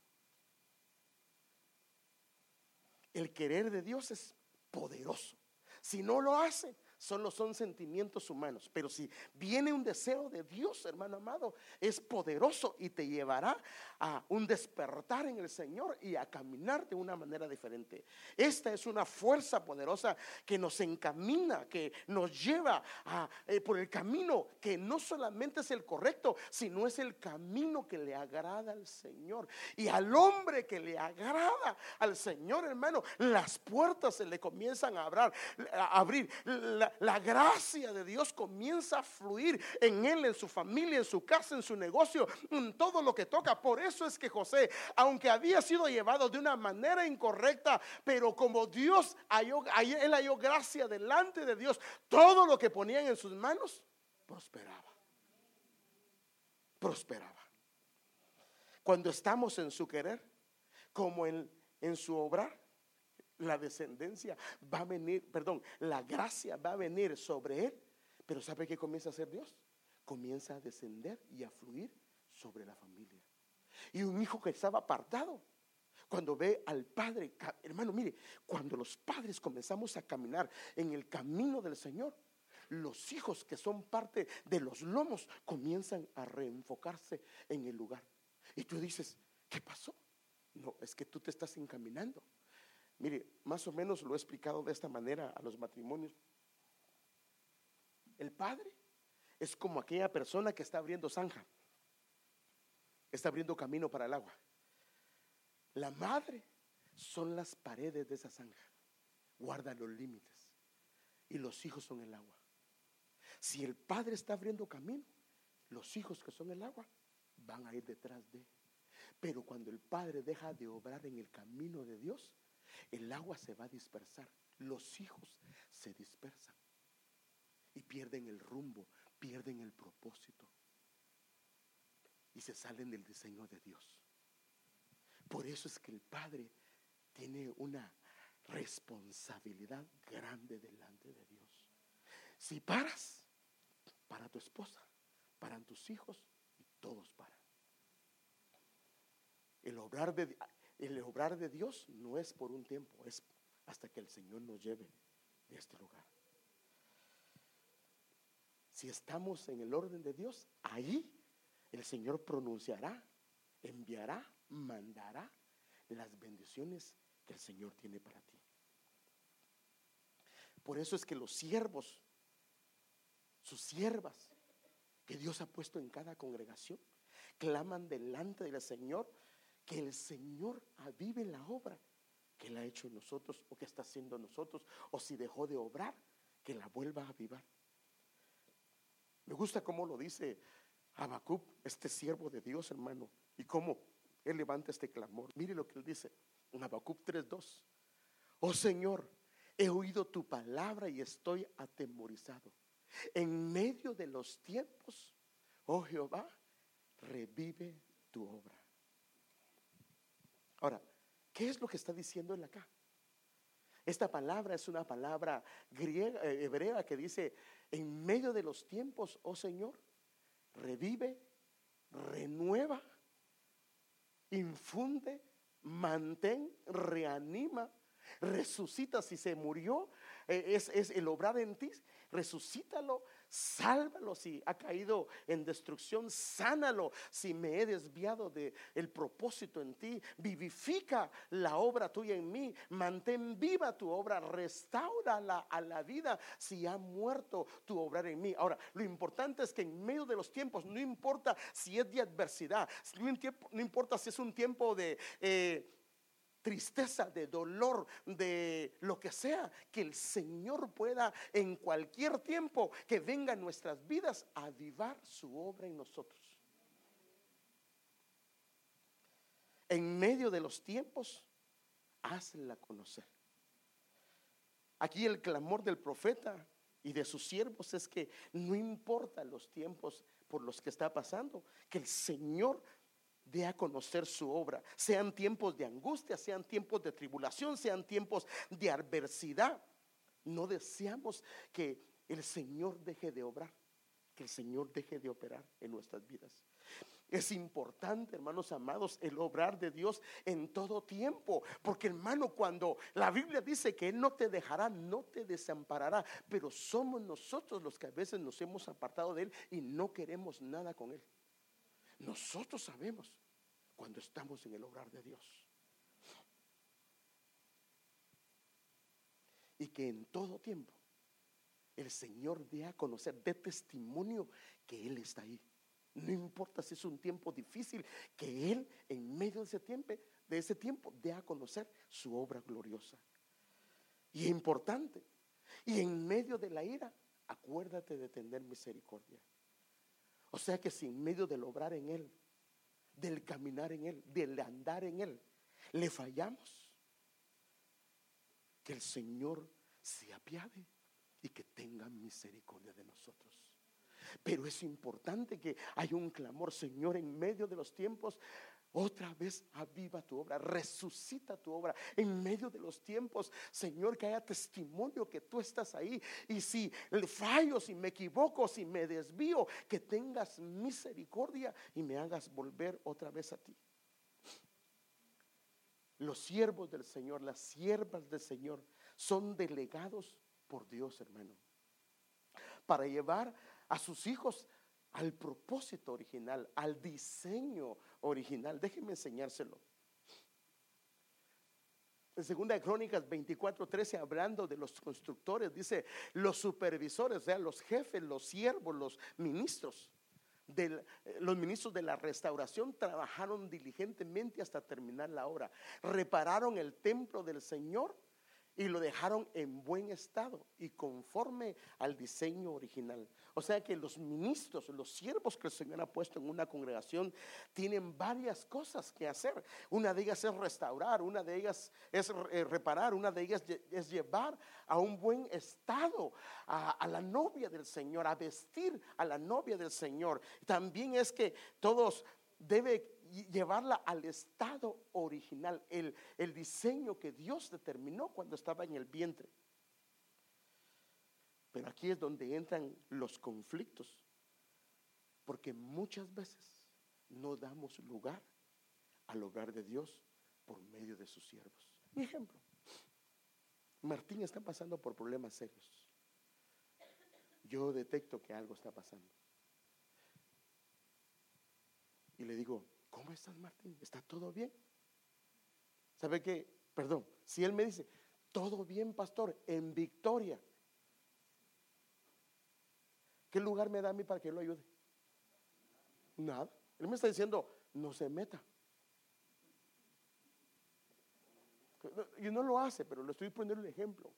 Speaker 1: El querer de Dios es poderoso. Si no lo hace, solo son sentimientos humanos. Pero si viene un deseo de Dios, hermano amado, es poderoso y te llevará a un despertar en el Señor y a caminar de una manera diferente. Esta es una fuerza poderosa que nos encamina, que nos lleva eh, por el camino que no solamente es el correcto, sino es el camino que le agrada al Señor. Y al hombre que le agrada al Señor, hermano, las puertas se le comienzan a abrir. La, gracia de Dios comienza a fluir en él, en su familia, en su casa, en su negocio, en todo lo que toca. Por eso es que José, aunque había sido llevado de una manera incorrecta, pero como Dios halló, él halló gracia delante de Dios, todo lo que ponían en sus manos prosperaba. Prosperaba. Cuando estamos en su querer, como en, en su obrar, la descendencia va a venir, perdón, la gracia va a venir sobre él. Pero ¿sabe qué comienza a hacer Dios? Comienza a descender y a fluir sobre la familia. Y un hijo que estaba apartado, cuando ve al padre, hermano, mire, cuando los padres comenzamos a caminar en el camino del Señor, los hijos que son parte de los lomos comienzan a reenfocarse en el lugar. Y tú dices, ¿qué pasó? No, es que tú te estás encaminando. Mire, más o menos lo he explicado de esta manera a los matrimonios. El padre es como aquella persona que está abriendo zanja, está abriendo camino para el agua. La madre son las paredes de esa zanja. Guarda los límites. Y los hijos son el agua. Si el padre está abriendo camino, los hijos que son el agua van a ir detrás de él. Pero cuando el padre deja de obrar en el camino de Dios, el agua se va a dispersar. Los hijos se dispersan y pierden el rumbo, pierden el propósito y se salen del diseño de Dios. Por eso es que el padre tiene una responsabilidad grande delante de Dios. Si paras, para tu esposa, para tus hijos y todos paran. El obrar de, el obrar de Dios no es por un tiempo, es hasta que el Señor nos lleve de este lugar. Si estamos en el orden de Dios, ahí el Señor pronunciará, enviará, mandará las bendiciones que el Señor tiene para ti. Por eso es que los siervos, sus siervas, que Dios ha puesto en cada congregación, claman delante del Señor que el Señor avive la obra que Él ha hecho en nosotros o que está haciendo en nosotros, o si dejó de obrar, que la vuelva a avivar. Me gusta cómo lo dice Habacuc, este siervo de Dios, hermano, y cómo él levanta este clamor. Mire lo que él dice en Habacuc 3:2. Oh Señor, he oído tu palabra y estoy atemorizado. En medio de los tiempos, oh Jehová, revive tu obra. Ahora, ¿qué es lo que está diciendo él acá? Esta palabra es una palabra griega, eh, hebrea que dice, en medio de los tiempos, oh Señor, revive, renueva, infunde, mantén, reanima, resucita si se murió, eh, es, es el obrar en ti, resucítalo, sálvalo. Si ha caído en destrucción, sánalo. Si me he desviado del el propósito en ti, vivifica la obra tuya en mí, mantén viva tu obra, restaurala a la vida si ha muerto tu obrar en mí. Ahora, lo importante es que en medio de los tiempos, no importa si es de adversidad, no importa si es un tiempo de... Eh, tristeza, de dolor, de lo que sea, que el Señor pueda en cualquier tiempo que venga en nuestras vidas avivar su obra en nosotros. En medio de los tiempos, hazla conocer. Aquí el clamor del profeta y de sus siervos es que no importa los tiempos por los que está pasando, que el Señor de a conocer su obra, sean tiempos de angustia, sean tiempos de tribulación, sean tiempos de adversidad. No deseamos que el Señor deje de obrar, que el Señor deje de operar en nuestras vidas. Es importante, hermanos amados, el obrar de Dios en todo tiempo. Porque hermano, cuando la Biblia dice que Él no te dejará, no te desamparará, pero somos nosotros los que a veces nos hemos apartado de Él y no queremos nada con Él. Nosotros sabemos cuando estamos en el obrar de Dios. Y que en todo tiempo el Señor dé a conocer, dé testimonio que Él está ahí. No importa si es un tiempo difícil, que Él en medio de ese tiempo, de ese tiempo, dé a conocer su obra gloriosa. Y importante. Y en medio de la ira, acuérdate de tener misericordia. O sea que si en medio del obrar en Él, del caminar en Él, del andar en Él, le fallamos, que el Señor se apiade y que tenga misericordia de nosotros. Pero es importante que haya un clamor, Señor, en medio de los tiempos, otra vez aviva tu obra, resucita tu obra en medio de los tiempos, Señor, que haya testimonio que tú estás ahí. Y si fallo, si me equivoco, si me desvío, que tengas misericordia y me hagas volver otra vez a ti. Los siervos del Señor, las siervas del Señor, son delegados por Dios, hermano, para llevar a sus hijos al propósito original, al diseño original. Déjenme enseñárselo. En segunda de Crónicas 24, 13, hablando de los constructores, dice los supervisores, o sea, los jefes, los siervos, los ministros, de eh, los ministros de la restauración trabajaron diligentemente hasta terminar la obra. Repararon el templo del Señor y lo dejaron en buen estado y conforme al diseño original. O sea que los ministros, los siervos que el Señor ha puesto en una congregación tienen varias cosas que hacer. Una de ellas es restaurar, una de ellas es eh, reparar, una de ellas es llevar a un buen estado a, la novia del Señor, a vestir a la novia del Señor. También es que todos debe llevarla al estado original, el, el diseño que Dios determinó cuando estaba en el vientre. Pero aquí es donde entran los conflictos, porque muchas veces no damos lugar al hogar de Dios por medio de sus siervos. Mi ejemplo, Martín está pasando por problemas serios. Yo detecto que algo está pasando. Y le digo, ¿cómo estás Martín? ¿Está todo bien? ¿Sabe qué? Perdón, si él me dice, todo bien, pastor, en victoria. ¿Qué lugar me da a mí para que lo ayude? Nada. Él me está diciendo, no se meta. Y no lo hace, pero lo estoy poniendo el ejemplo.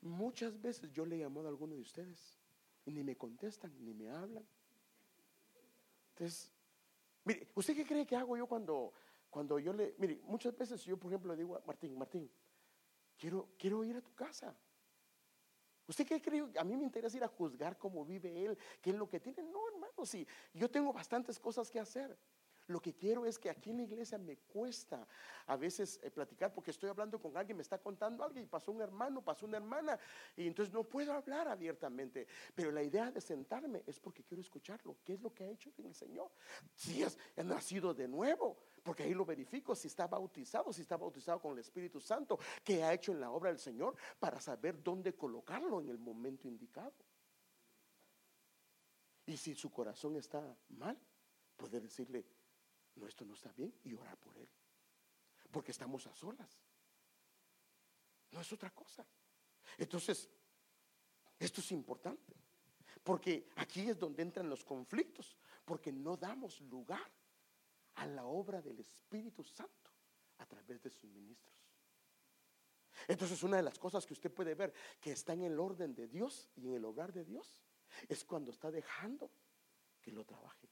Speaker 1: Muchas veces yo le he llamado a alguno de ustedes y ni me contestan, ni me hablan. Entonces, Mire, ¿usted qué cree que hago yo cuando, cuando yo le... Mire, muchas veces yo, por ejemplo, le digo a Martín, Martín, quiero, quiero ir a tu casa. ¿Usted qué cree? A mí me interesa ir a juzgar cómo vive él, qué es lo que tiene. No, hermano, sí, yo tengo bastantes cosas que hacer. Lo que quiero es que aquí en la iglesia me cuesta a veces eh, platicar porque estoy hablando con alguien, me está contando algo y pasó un hermano, pasó una hermana y entonces no puedo hablar abiertamente. Pero la idea de sentarme es porque quiero escucharlo. ¿Qué es lo que ha hecho el Señor? Si es ha nacido de nuevo, porque ahí lo verifico, si está bautizado, si está bautizado con el Espíritu Santo, ¿qué ha hecho en la obra del Señor para saber dónde colocarlo en el momento indicado. Y si su corazón está mal, puede decirle, no, esto no está bien y orar por él. Porque estamos a solas. No es otra cosa. Entonces, esto es importante. Porque aquí es donde entran los conflictos. Porque no damos lugar a la obra del Espíritu Santo a través de sus ministros. Entonces, una de las cosas que usted puede ver que está en el orden de Dios y en el hogar de Dios es cuando está dejando que lo trabaje.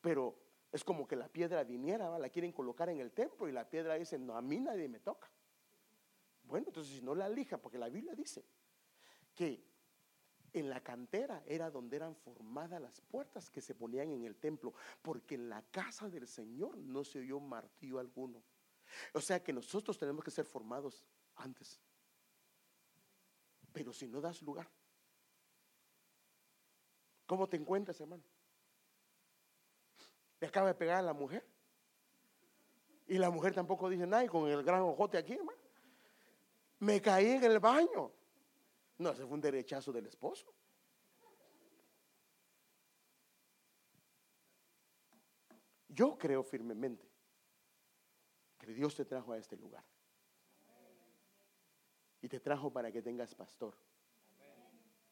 Speaker 1: Pero es como que la piedra viniera, la quieren colocar en el templo y la piedra dice, no, a mí nadie me toca. Bueno, entonces si no la lija, porque la Biblia dice que en la cantera era donde eran formadas las puertas que se ponían en el templo, porque en la casa del Señor no se oyó martillo alguno. O sea que nosotros tenemos que ser formados antes. Pero si no das lugar, ¿cómo te encuentras, hermano? Le acaba de pegar a la mujer. Y la mujer tampoco dice nada, y con el gran ojote aquí, hermano. Me caí en el baño. No, ese fue un derechazo del esposo. Yo creo firmemente que Dios te trajo a este lugar. Y te trajo para que tengas pastor.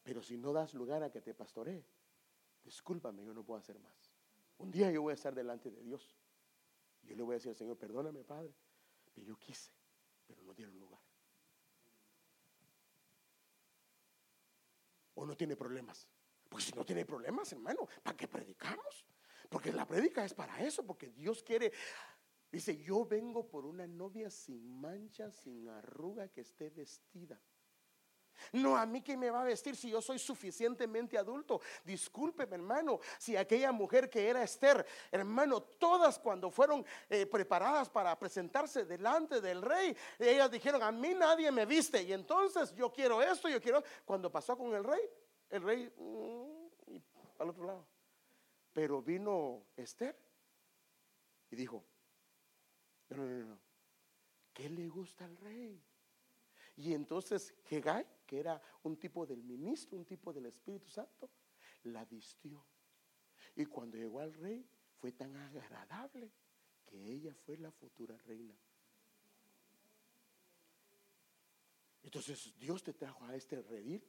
Speaker 1: Pero si no das lugar a que te pastoree, discúlpame, yo no puedo hacer más. Un día yo voy a estar delante de Dios. Yo le voy a decir al Señor, perdóname, Padre, que yo quise, pero no dieron lugar. O no tiene problemas. Pues si no tiene problemas, hermano, ¿para qué predicamos? Porque la predica es para eso, porque Dios quiere. Dice, yo vengo por una novia sin mancha, sin arruga, que esté vestida. No, a mí que me va a vestir si yo soy suficientemente adulto. Discúlpeme, hermano, si aquella mujer que era Esther, hermano, todas cuando fueron eh, preparadas para presentarse delante del rey, ellas dijeron, a mí nadie me viste. Y entonces yo quiero esto, yo quiero... Cuando pasó con el rey, el rey, mm, y al otro lado. Pero vino Esther y dijo, no, no, no, no, ¿qué le gusta al rey? Y entonces Hegai, que era un tipo del ministro, un tipo del Espíritu Santo, la vistió. Y cuando llegó al rey, fue tan agradable que ella fue la futura reina. Entonces Dios te trajo a este redil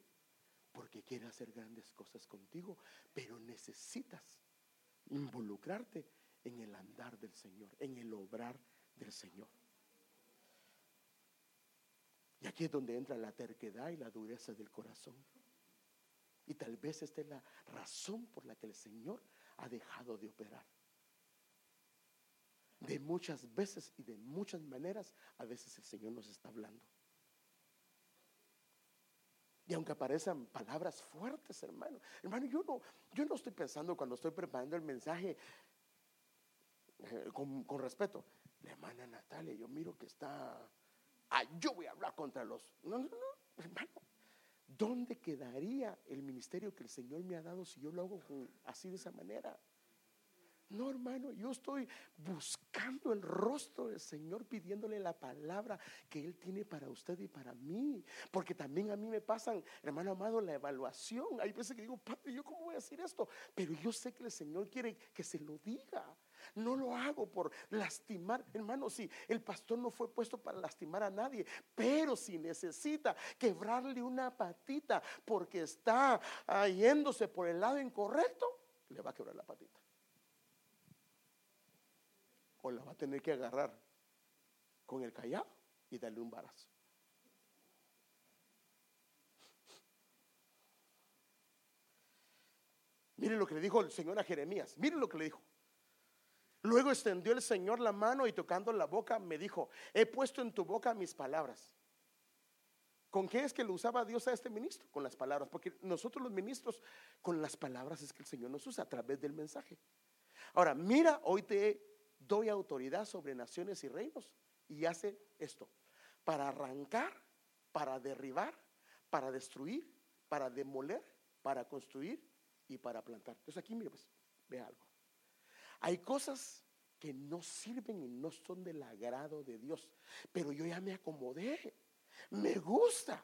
Speaker 1: porque quiere hacer grandes cosas contigo, pero necesitas involucrarte en el andar del Señor, en el obrar del Señor. Aquí es donde entra la terquedad y la dureza del corazón. Y tal vez esta es la razón por la que el Señor ha dejado de operar. De muchas veces y de muchas maneras, a veces el Señor nos está hablando. Y aunque aparezcan palabras fuertes, hermano, hermano, yo no, yo no estoy pensando cuando estoy preparando el mensaje eh, con, con, respeto. La hermana Natalia, yo miro que está, ah, yo voy a hablar contra los. No, no, no, hermano. ¿Dónde quedaría el ministerio que el Señor me ha dado si yo lo hago así de esa manera? No, hermano, yo estoy buscando el rostro del Señor, pidiéndole la palabra que Él tiene para usted y para mí. Porque también a mí me pasan, hermano amado, la evaluación. Hay veces que digo, Padre, ¿yo cómo voy a decir esto? Pero yo sé que el Señor quiere que se lo diga. No lo hago por lastimar, hermano. Si el pastor no fue puesto para lastimar a nadie, pero si necesita quebrarle una patita porque está yéndose por el lado incorrecto, le va a quebrar la patita o la va a tener que agarrar con el callado y darle un barazo. Miren lo que le dijo el Señor a Jeremías. Miren lo que le dijo. Luego extendió el Señor la mano y tocando la boca me dijo, he puesto en tu boca mis palabras. ¿Con qué es que lo usaba Dios a este ministro? Con las palabras. Porque nosotros los ministros, con las palabras es que el Señor nos usa a través del mensaje. Ahora, mira, hoy te doy autoridad sobre naciones y reinos. Y hace esto, para arrancar, para derribar, para destruir, para demoler, para construir y para plantar. Entonces aquí, mire, pues, ve algo. Hay cosas que no sirven y no son del agrado de Dios, pero yo ya me acomodé, me gusta.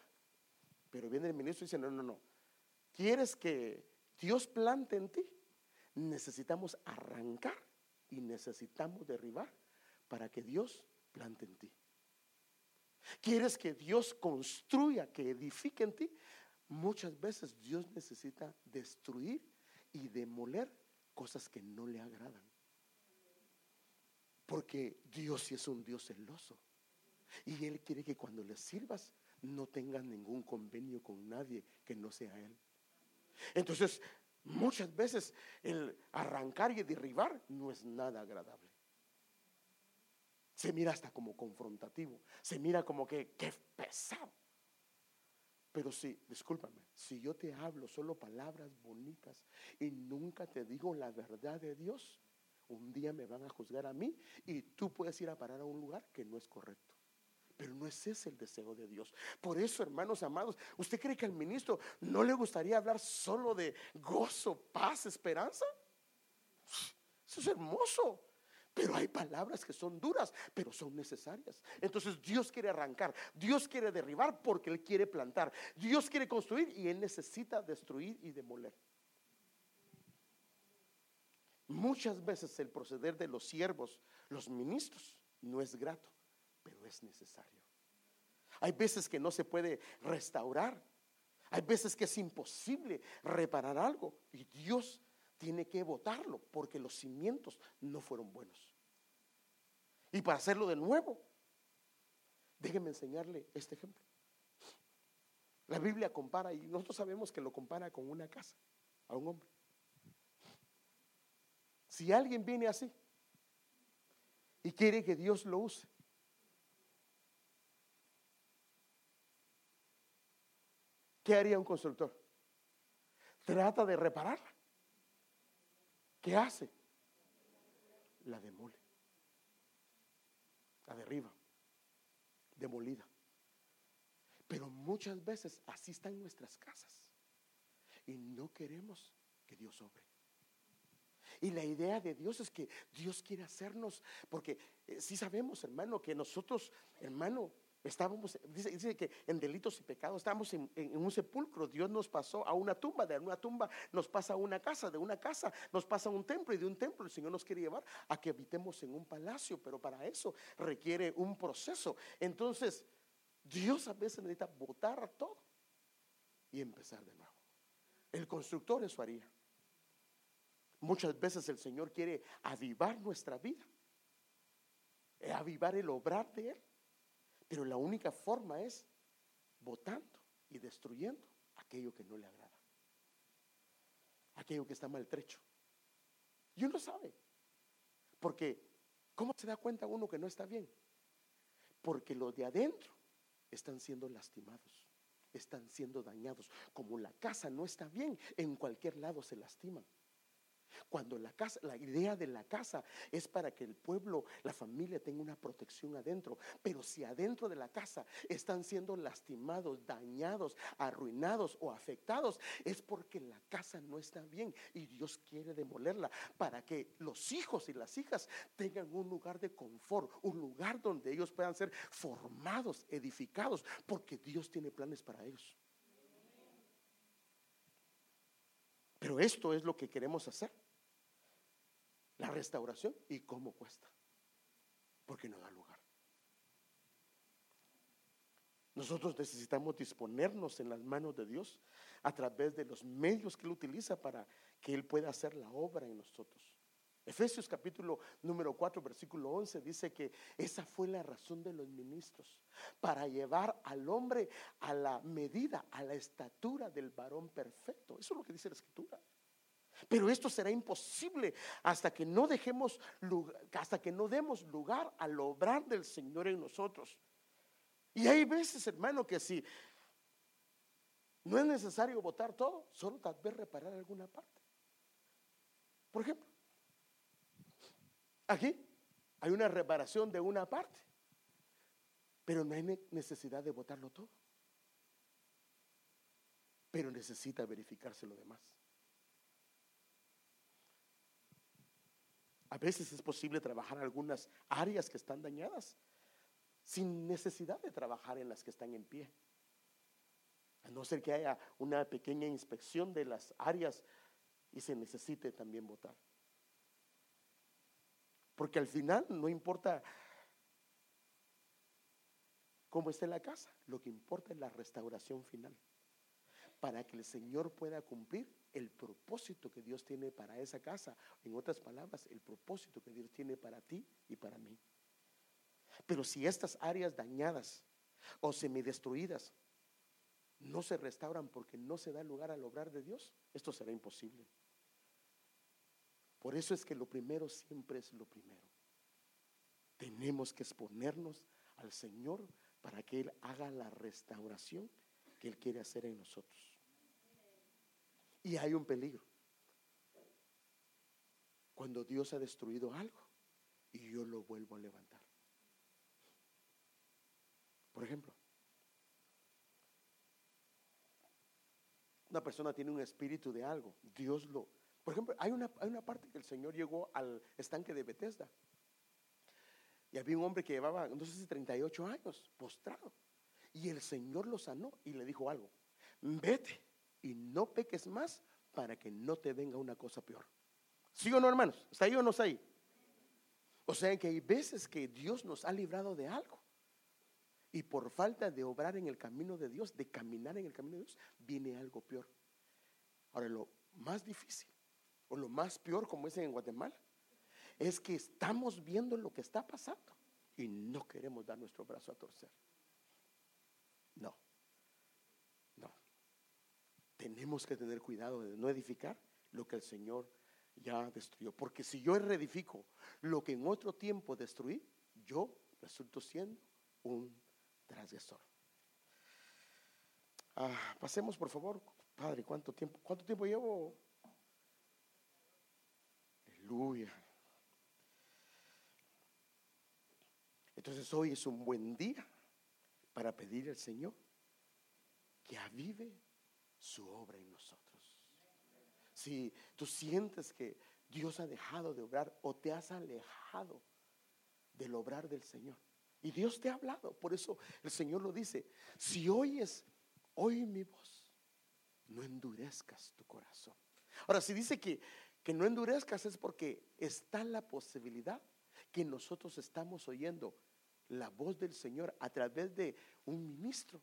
Speaker 1: Pero viene el ministro y dice, no, no, no, ¿quieres que Dios plante en ti? Necesitamos arrancar y necesitamos derribar para que Dios plante en ti. ¿Quieres que Dios construya, que edifique en ti? Muchas veces Dios necesita destruir y demoler cosas que no le agradan. Porque Dios sí es un Dios celoso. Y Él quiere que cuando le sirvas no tengas ningún convenio con nadie que no sea Él. Entonces, Muchas veces el arrancar y derribar no es nada agradable. Se mira hasta como confrontativo, se mira como que, qué pesado. Pero si, discúlpame, si yo te hablo solo palabras bonitas y nunca te digo la verdad de Dios, un día me van a juzgar a mí y tú puedes ir a parar a un lugar que no es correcto. Pero no es ese el deseo de Dios. Por eso, hermanos amados, ¿usted cree que al ministro no le gustaría hablar solo de gozo, paz, esperanza? Eso es hermoso. Pero hay palabras que son duras, pero son necesarias. Entonces Dios quiere arrancar, Dios quiere derribar porque Él quiere plantar, Dios quiere construir y Él necesita destruir y demoler. Muchas veces el proceder de los siervos, los ministros, no es grato pero es necesario. Hay veces que no se puede restaurar. Hay veces que es imposible reparar algo y Dios tiene que votarlo porque los cimientos no fueron buenos. Y para hacerlo de nuevo, déjenme enseñarle este ejemplo. La Biblia compara, y nosotros sabemos que lo compara con una casa, a un hombre. Si alguien viene así y quiere que Dios lo use, ¿Qué haría un constructor? Trata de repararla. ¿Qué hace? La demole. La derriba. Demolida. Pero muchas veces así están nuestras casas. Y no queremos que Dios obre. Y la idea de Dios es que Dios quiere hacernos, porque eh, si sabemos, hermano, que nosotros, hermano, Estábamos, dice, que en delitos y pecados estábamos en, un sepulcro. Dios nos pasó a una tumba, de una tumba nos pasa a una casa, de una casa nos pasa a un templo y de un templo el Señor nos quiere llevar a que habitemos en un palacio, pero para eso requiere un proceso. Entonces, Dios a veces necesita botar todo y empezar de nuevo. El constructor eso haría. Muchas veces el Señor quiere avivar nuestra vida, avivar el obrar de Él. Pero la única forma es votando y destruyendo aquello que no le agrada, aquello que está maltrecho. Y uno sabe, porque ¿cómo se da cuenta uno que no está bien? Porque los de adentro están siendo lastimados, están siendo dañados. Como la casa no está bien, en cualquier lado se lastiman. Cuando la casa, la idea de la casa es para que el pueblo, la familia tenga una protección adentro. Pero si adentro de la casa están siendo lastimados, dañados, arruinados o afectados, es porque la casa no está bien y Dios quiere demolerla para que los hijos y las hijas tengan un lugar de confort, un lugar donde ellos puedan ser formados, edificados, porque Dios tiene planes para ellos. Pero esto es lo que queremos hacer la restauración y cómo cuesta. Porque no da lugar. Nosotros necesitamos disponernos en las manos de Dios a través de los medios que Él utiliza para que Él pueda hacer la obra en nosotros. Efesios capítulo número 4, versículo 11 dice que esa fue la razón de los ministros, para llevar al hombre a la medida, a la estatura del varón perfecto. Eso es lo que dice la escritura. Pero esto será imposible hasta que no dejemos hasta que no demos lugar al obrar del Señor en nosotros. Y hay veces, hermano, que si no es necesario votar todo, solo tal vez reparar alguna parte. Por ejemplo, aquí hay una reparación de una parte, pero no hay necesidad de votarlo todo. Pero necesita verificarse lo demás. A veces es posible trabajar algunas áreas que están dañadas sin necesidad de trabajar en las que están en pie. A no ser que haya una pequeña inspección de las áreas y se necesite también votar. Porque al final no importa cómo esté la casa, lo que importa es la restauración final. Para que el Señor pueda cumplir el propósito que Dios tiene para esa casa. En otras palabras, el propósito que Dios tiene para ti y para mí. Pero si estas áreas dañadas o semidestruidas no se restauran porque no se da lugar al obrar de Dios, esto será imposible. Por eso es que lo primero siempre es lo primero. Tenemos que exponernos al Señor para que Él haga la restauración que Él quiere hacer en nosotros. Y hay un peligro. Cuando Dios ha destruido algo y yo lo vuelvo a levantar. Por ejemplo, una persona tiene un espíritu de algo, Dios lo... Por ejemplo, hay una, hay una parte que el Señor llegó al estanque de Bethesda y había un hombre que llevaba, no sé si 38 años, postrado. Y el Señor lo sanó y le dijo algo, vete y no peques más para que no te venga una cosa peor. ¿Sí o no, hermanos? ¿Está ahí o no está ahí? O sea que hay veces que Dios nos ha librado de algo. Y por falta de obrar en el camino de Dios, de caminar en el camino de Dios, viene algo peor. Ahora, lo más difícil, o lo más peor, como dicen en Guatemala, es que estamos viendo lo que está pasando y no queremos dar nuestro brazo a torcer. No. Tenemos que tener cuidado de no edificar lo que el Señor ya destruyó. Porque si yo reedifico lo que en otro tiempo destruí, yo resulto siendo un transgresor. Ah, pasemos por favor, Padre, ¿cuánto tiempo? ¿Cuánto tiempo llevo? Aleluya. Entonces hoy es un buen día para pedir al Señor que avive su obra en nosotros. Si tú sientes que Dios ha dejado de obrar o te has alejado del obrar del Señor. Y Dios te ha hablado, por eso el Señor lo dice, si oyes, oye mi voz, no endurezcas tu corazón. Ahora, si dice que, que no endurezcas es porque está la posibilidad que nosotros estamos oyendo la voz del Señor a través de un ministro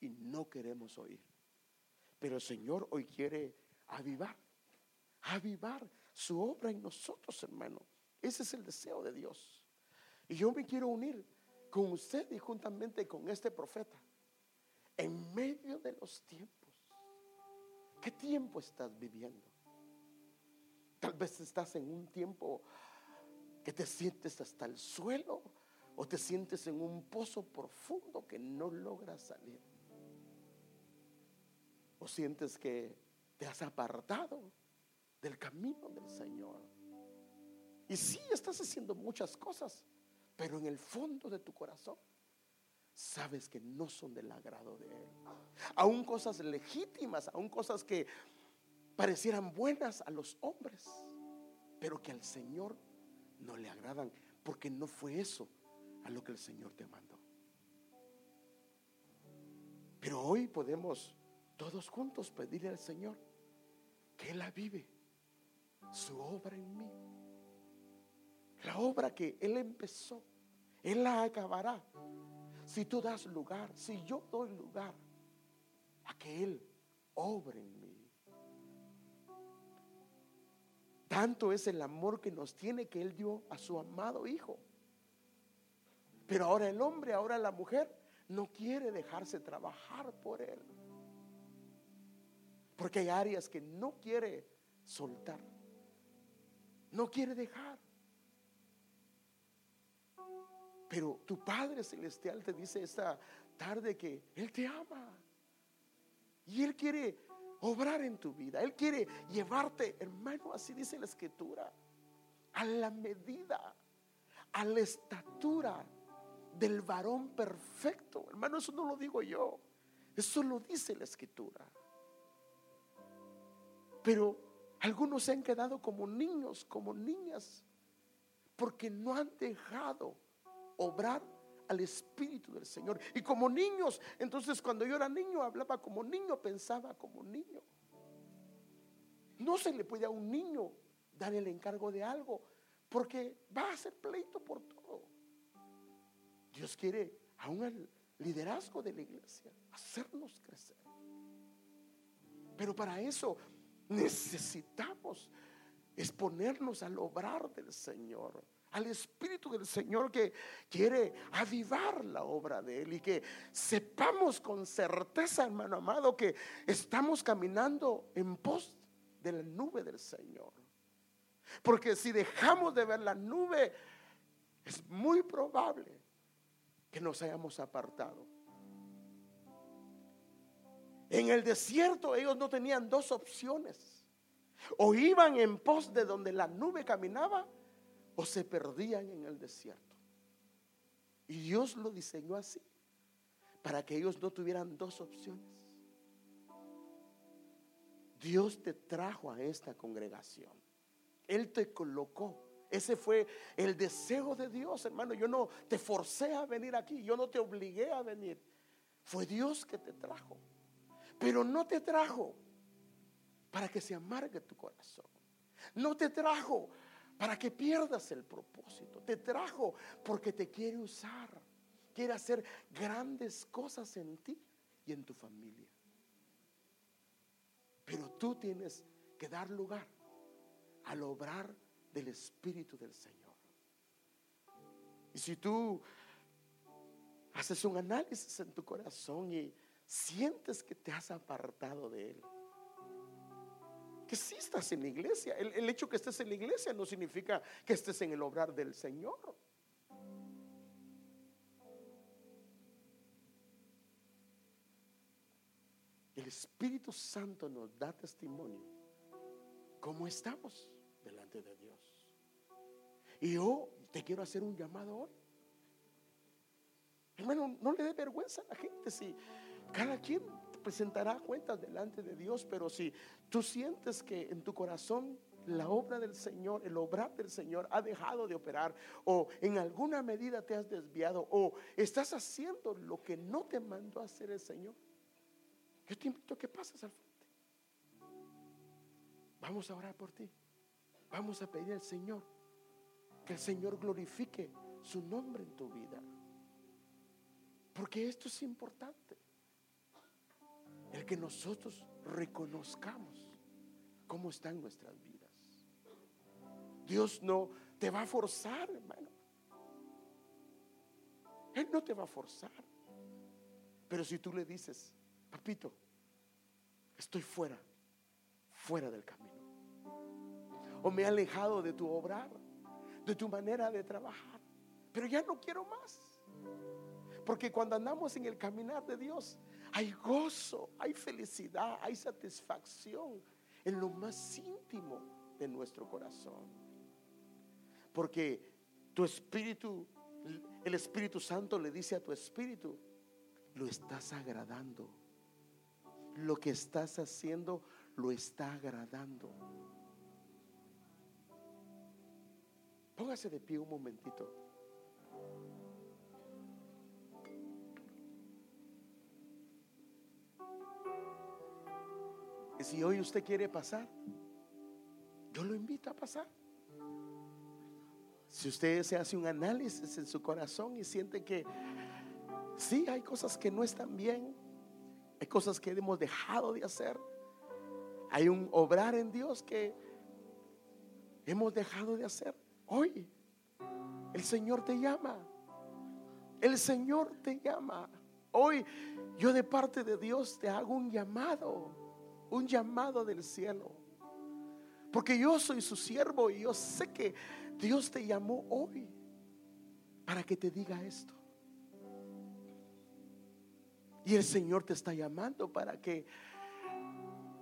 Speaker 1: y no queremos oír. Pero el Señor hoy quiere avivar, avivar su obra en nosotros, hermano. Ese es el deseo de Dios. Y yo me quiero unir con usted y juntamente con este profeta en medio de los tiempos. ¿Qué tiempo estás viviendo? Tal vez estás en un tiempo que te sientes hasta el suelo o te sientes en un pozo profundo que no logras salir. O sientes que te has apartado del camino del Señor. Y sí, estás haciendo muchas cosas, pero en el fondo de tu corazón sabes que no son del agrado de Él. Aún cosas legítimas, aún cosas que parecieran buenas a los hombres, pero que al Señor no le agradan, porque no fue eso a lo que el Señor te mandó. Pero hoy podemos todos juntos pedirle al Señor que Él la vive, su obra en mí. La obra que Él empezó, Él la acabará. Si tú das lugar, si yo doy lugar a que Él obre en mí. Tanto es el amor que nos tiene que Él dio a su amado Hijo. Pero ahora el hombre, ahora la mujer, no quiere dejarse trabajar por Él. Porque hay áreas que no quiere soltar. No quiere dejar. Pero tu Padre Celestial te dice esta tarde que Él te ama. Y Él quiere obrar en tu vida. Él quiere llevarte, hermano, así dice la escritura, a la medida, a la estatura del varón perfecto. Hermano, eso no lo digo yo. Eso lo dice la escritura. Pero algunos se han quedado como niños, como niñas, porque no han dejado obrar al Espíritu del Señor. Y como niños, entonces cuando yo era niño, hablaba como niño, pensaba como niño. No se le puede a un niño dar el encargo de algo, porque va a ser pleito por todo. Dios quiere aún el liderazgo de la iglesia, hacernos crecer. Pero para eso necesitamos exponernos al obrar del Señor, al Espíritu del Señor que quiere avivar la obra de Él y que sepamos con certeza, hermano amado, que estamos caminando en pos de la nube del Señor. Porque si dejamos de ver la nube, es muy probable que nos hayamos apartado. En el desierto ellos no tenían dos opciones. O iban en pos de donde la nube caminaba o se perdían en el desierto. Y Dios lo diseñó así, para que ellos no tuvieran dos opciones. Dios te trajo a esta congregación. Él te colocó ese fue el deseo de Dios, hermano. Yo no te forcé a venir aquí, yo no te obligué a venir. Fue Dios que te trajo. Pero no te trajo para que se amargue tu corazón. No te trajo para que pierdas el propósito. Te trajo porque te quiere usar. Quiere hacer grandes cosas en ti y en tu familia. Pero tú tienes que dar lugar al obrar del Espíritu del Señor. Y si tú haces un análisis en tu corazón y sientes que te has apartado de Él, que estás en la iglesia, el, el hecho que estés en la iglesia no significa que estés en el obrar del Señor. El Espíritu Santo nos da testimonio cómo estamos delante de Dios. Y yo te quiero hacer un llamado hoy. Hermano, no le dé vergüenza a la gente si cada quien presentará cuentas delante de Dios, pero si tú sientes que en tu corazón la obra del Señor, el obrar del Señor ha dejado de operar o en alguna medida te has desviado o estás haciendo lo que no te mandó a hacer el Señor, yo te invito a que pases al frente. Vamos a orar por ti. Vamos a pedir al Señor que el Señor glorifique su nombre en tu vida. Porque esto es importante. El que nosotros reconozcamos cómo están nuestras vidas. Dios no te va a forzar, hermano. Él no te va a forzar. Pero si tú le dices, papito, estoy fuera, fuera del camino. O me he alejado de tu obrar, de tu manera de trabajar. Pero ya no quiero más. Porque cuando andamos en el caminar de Dios, hay gozo, hay felicidad, hay satisfacción en lo más íntimo de nuestro corazón. Porque tu espíritu, el Espíritu Santo le dice a tu espíritu, lo estás agradando. Lo que estás haciendo lo está agradando. Póngase de pie un momentito. Si hoy usted quiere pasar, yo lo invito a pasar. Si usted se hace un análisis en su corazón y siente que sí hay cosas que no están bien, hay cosas que hemos dejado de hacer, hay un obrar en Dios que hemos dejado de hacer. Hoy el Señor te llama. El Señor te llama. Hoy yo de parte de Dios te hago un llamado, un llamado del cielo. Porque yo soy su siervo y yo sé que Dios te llamó hoy para que te diga esto. Y el Señor te está llamando para que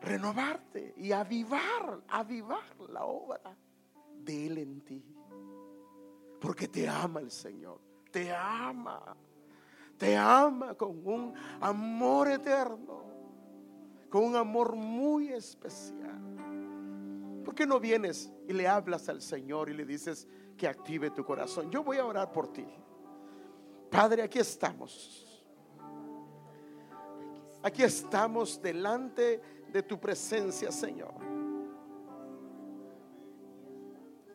Speaker 1: renovarte y avivar, avivar la obra de Él en ti. Porque te ama el Señor, te ama, te ama con un amor eterno, con un amor muy especial. ¿Por qué no vienes y le hablas al Señor y le dices que active tu corazón? Yo voy a orar por ti. Padre, aquí estamos. Aquí estamos delante de tu presencia, Señor.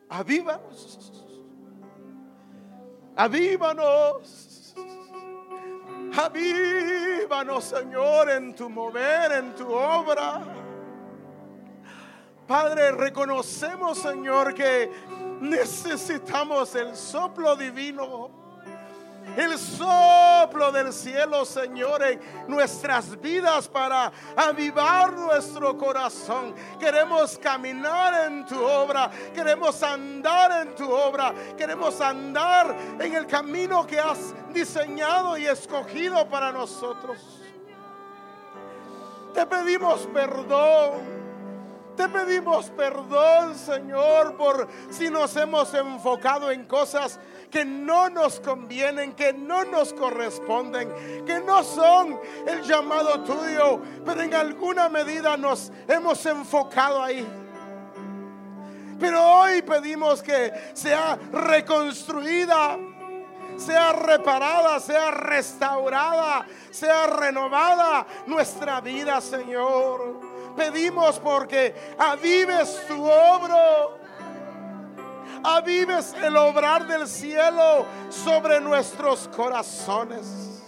Speaker 1: Avívanos. Avívanos. Avívanos, Señor, en tu mover, en tu obra. Padre, reconocemos, Señor, que necesitamos el soplo divino el soplo del cielo, Señor, en nuestras vidas para avivar nuestro corazón. Queremos caminar en tu obra, queremos andar en tu obra, queremos andar en el camino que has diseñado y escogido para nosotros. Te pedimos perdón. Te pedimos perdón, Señor, por si nos hemos enfocado en cosas que no nos convienen, que no nos corresponden, que no son el llamado tuyo, pero en alguna medida nos hemos enfocado ahí. Pero hoy pedimos que sea reconstruida, sea reparada, sea restaurada, sea renovada nuestra vida, Señor. Pedimos porque avives tu obra avives el obrar del cielo sobre nuestros corazones.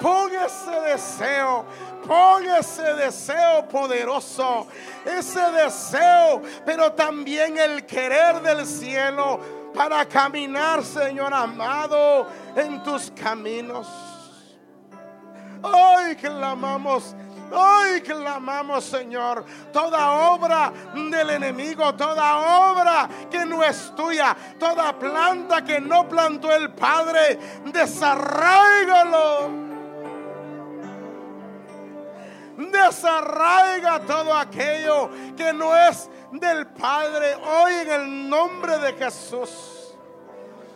Speaker 1: Pon ese deseo, pon ese deseo poderoso, ese deseo, pero también el querer del cielo para caminar, Señor amado, en tus caminos. Hoy clamamos Hoy clamamos, Señor, toda obra del enemigo, toda obra que no es tuya, toda planta que no plantó el Padre, desarraigalo. Desarraiga todo aquello que no es del Padre. Hoy en el nombre de Jesús.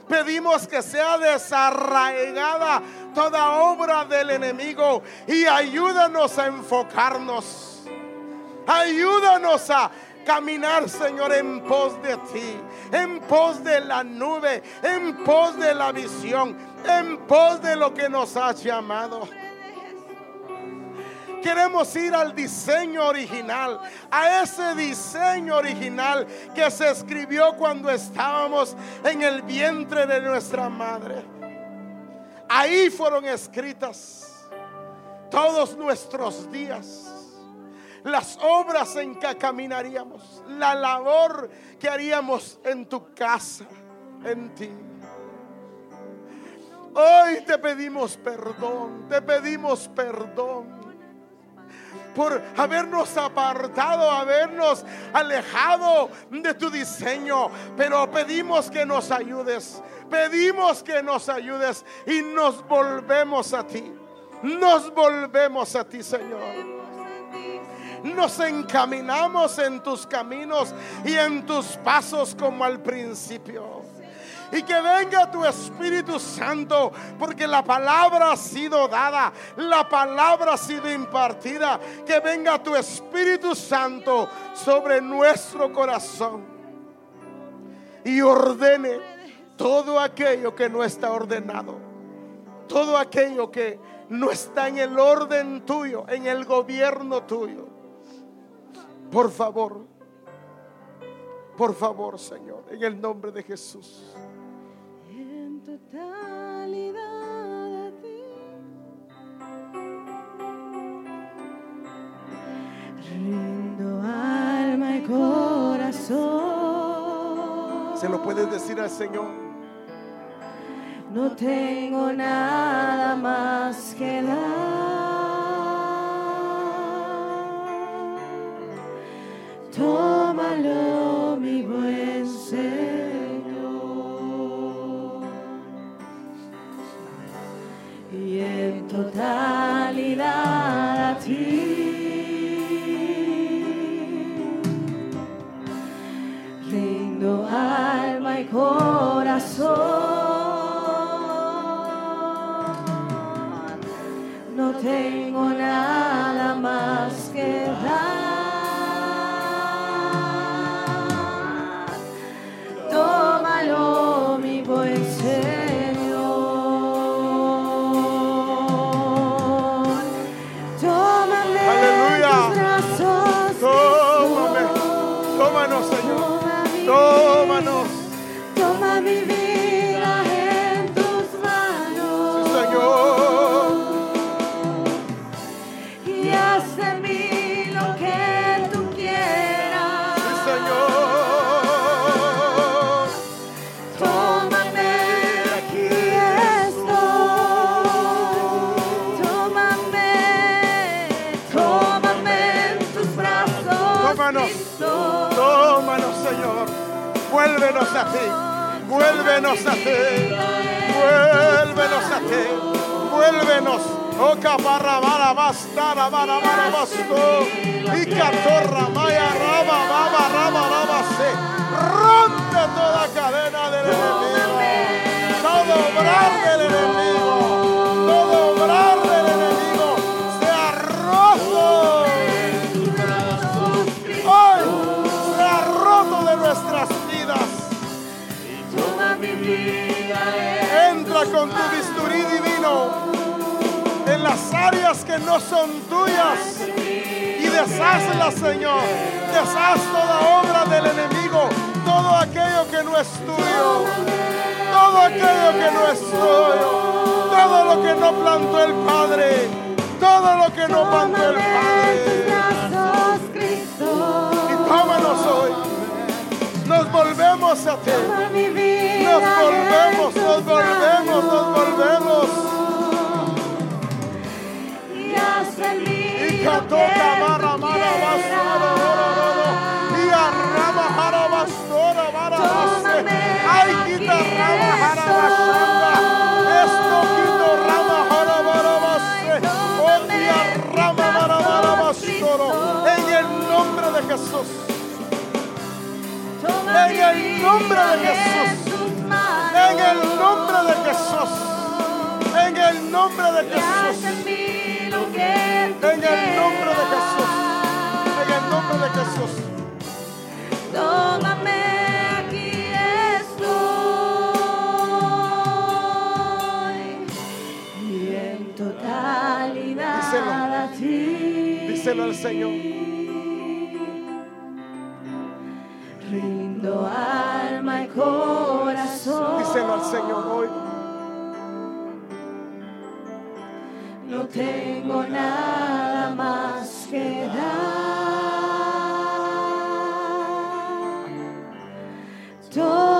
Speaker 1: Pedimos que sea desarraigada toda obra del enemigo y ayúdanos a enfocarnos. Ayúdanos a caminar, Señor, en pos de ti, en pos de la nube, en pos de la visión, en pos de lo que nos has llamado. Queremos ir al diseño original, a ese diseño original que se escribió cuando estábamos en el vientre de nuestra madre. Ahí fueron escritas todos nuestros días. las obras en que caminaríamos, la labor que haríamos en tu casa, en ti. Hoy te pedimos perdón, te pedimos perdón por habernos apartado, habernos alejado de tu diseño. Pero pedimos que nos ayudes, pedimos que nos ayudes y nos volvemos a ti. Nos volvemos a ti, Señor nos encaminamos en tus caminos y en tus pasos como al principio. Y que venga tu Espíritu Santo, porque la palabra ha sido dada, la palabra ha sido impartida. Que venga tu Espíritu Santo sobre nuestro corazón y ordene todo aquello que no está ordenado, todo aquello que no está en el orden tuyo, en el gobierno tuyo. Por favor, por favor, Señor, en el nombre de Jesús.
Speaker 2: Rindo alma y corazón.
Speaker 1: Se lo puedes decir al Señor.
Speaker 2: No tengo nada más que dar. Tómalo, mi buen Señor. Totalidad a ti. Rindo alma y corazón. No tengo nada más que dar.
Speaker 1: Vuélvenos a ti. Vuélvenos a ti. Vuélvenos a ti. Vuélvenos. Oh, caparra, vara, bastara, vara, vara, basto. Y catorra, maya, raba, baba, raba, raba, se. Rompe toda cadena del enemigo. Todo obrar del enemigo. Todo obrar enemigo. Con tu bisturí divino en las áreas que no son tuyas y deshazlas, Señor. Deshaz toda obra del enemigo, todo aquello que no es tuyo, todo aquello que no es tuyo, todo lo que no plantó el Padre, todo lo que no plantó el Padre. Y tómanos hoy. Nos volvemos a ti. Volvemos,
Speaker 2: en
Speaker 1: nos volvemos, nos volvemos.
Speaker 2: Y.
Speaker 1: En el nombre de Jesús. En el nombre de Jesús.
Speaker 2: En
Speaker 1: el nombre de Jesús. En el nombre de Jesús. En el nombre de Jesús. En el nombre de Jesús.
Speaker 2: Tómame, aquí estoy. Y en totalidad
Speaker 1: Díselo. Díselo al Señor
Speaker 2: mundo, alma y corazón.
Speaker 1: Díselo al Señor hoy.
Speaker 2: No tengo nada más que dar.
Speaker 1: Todo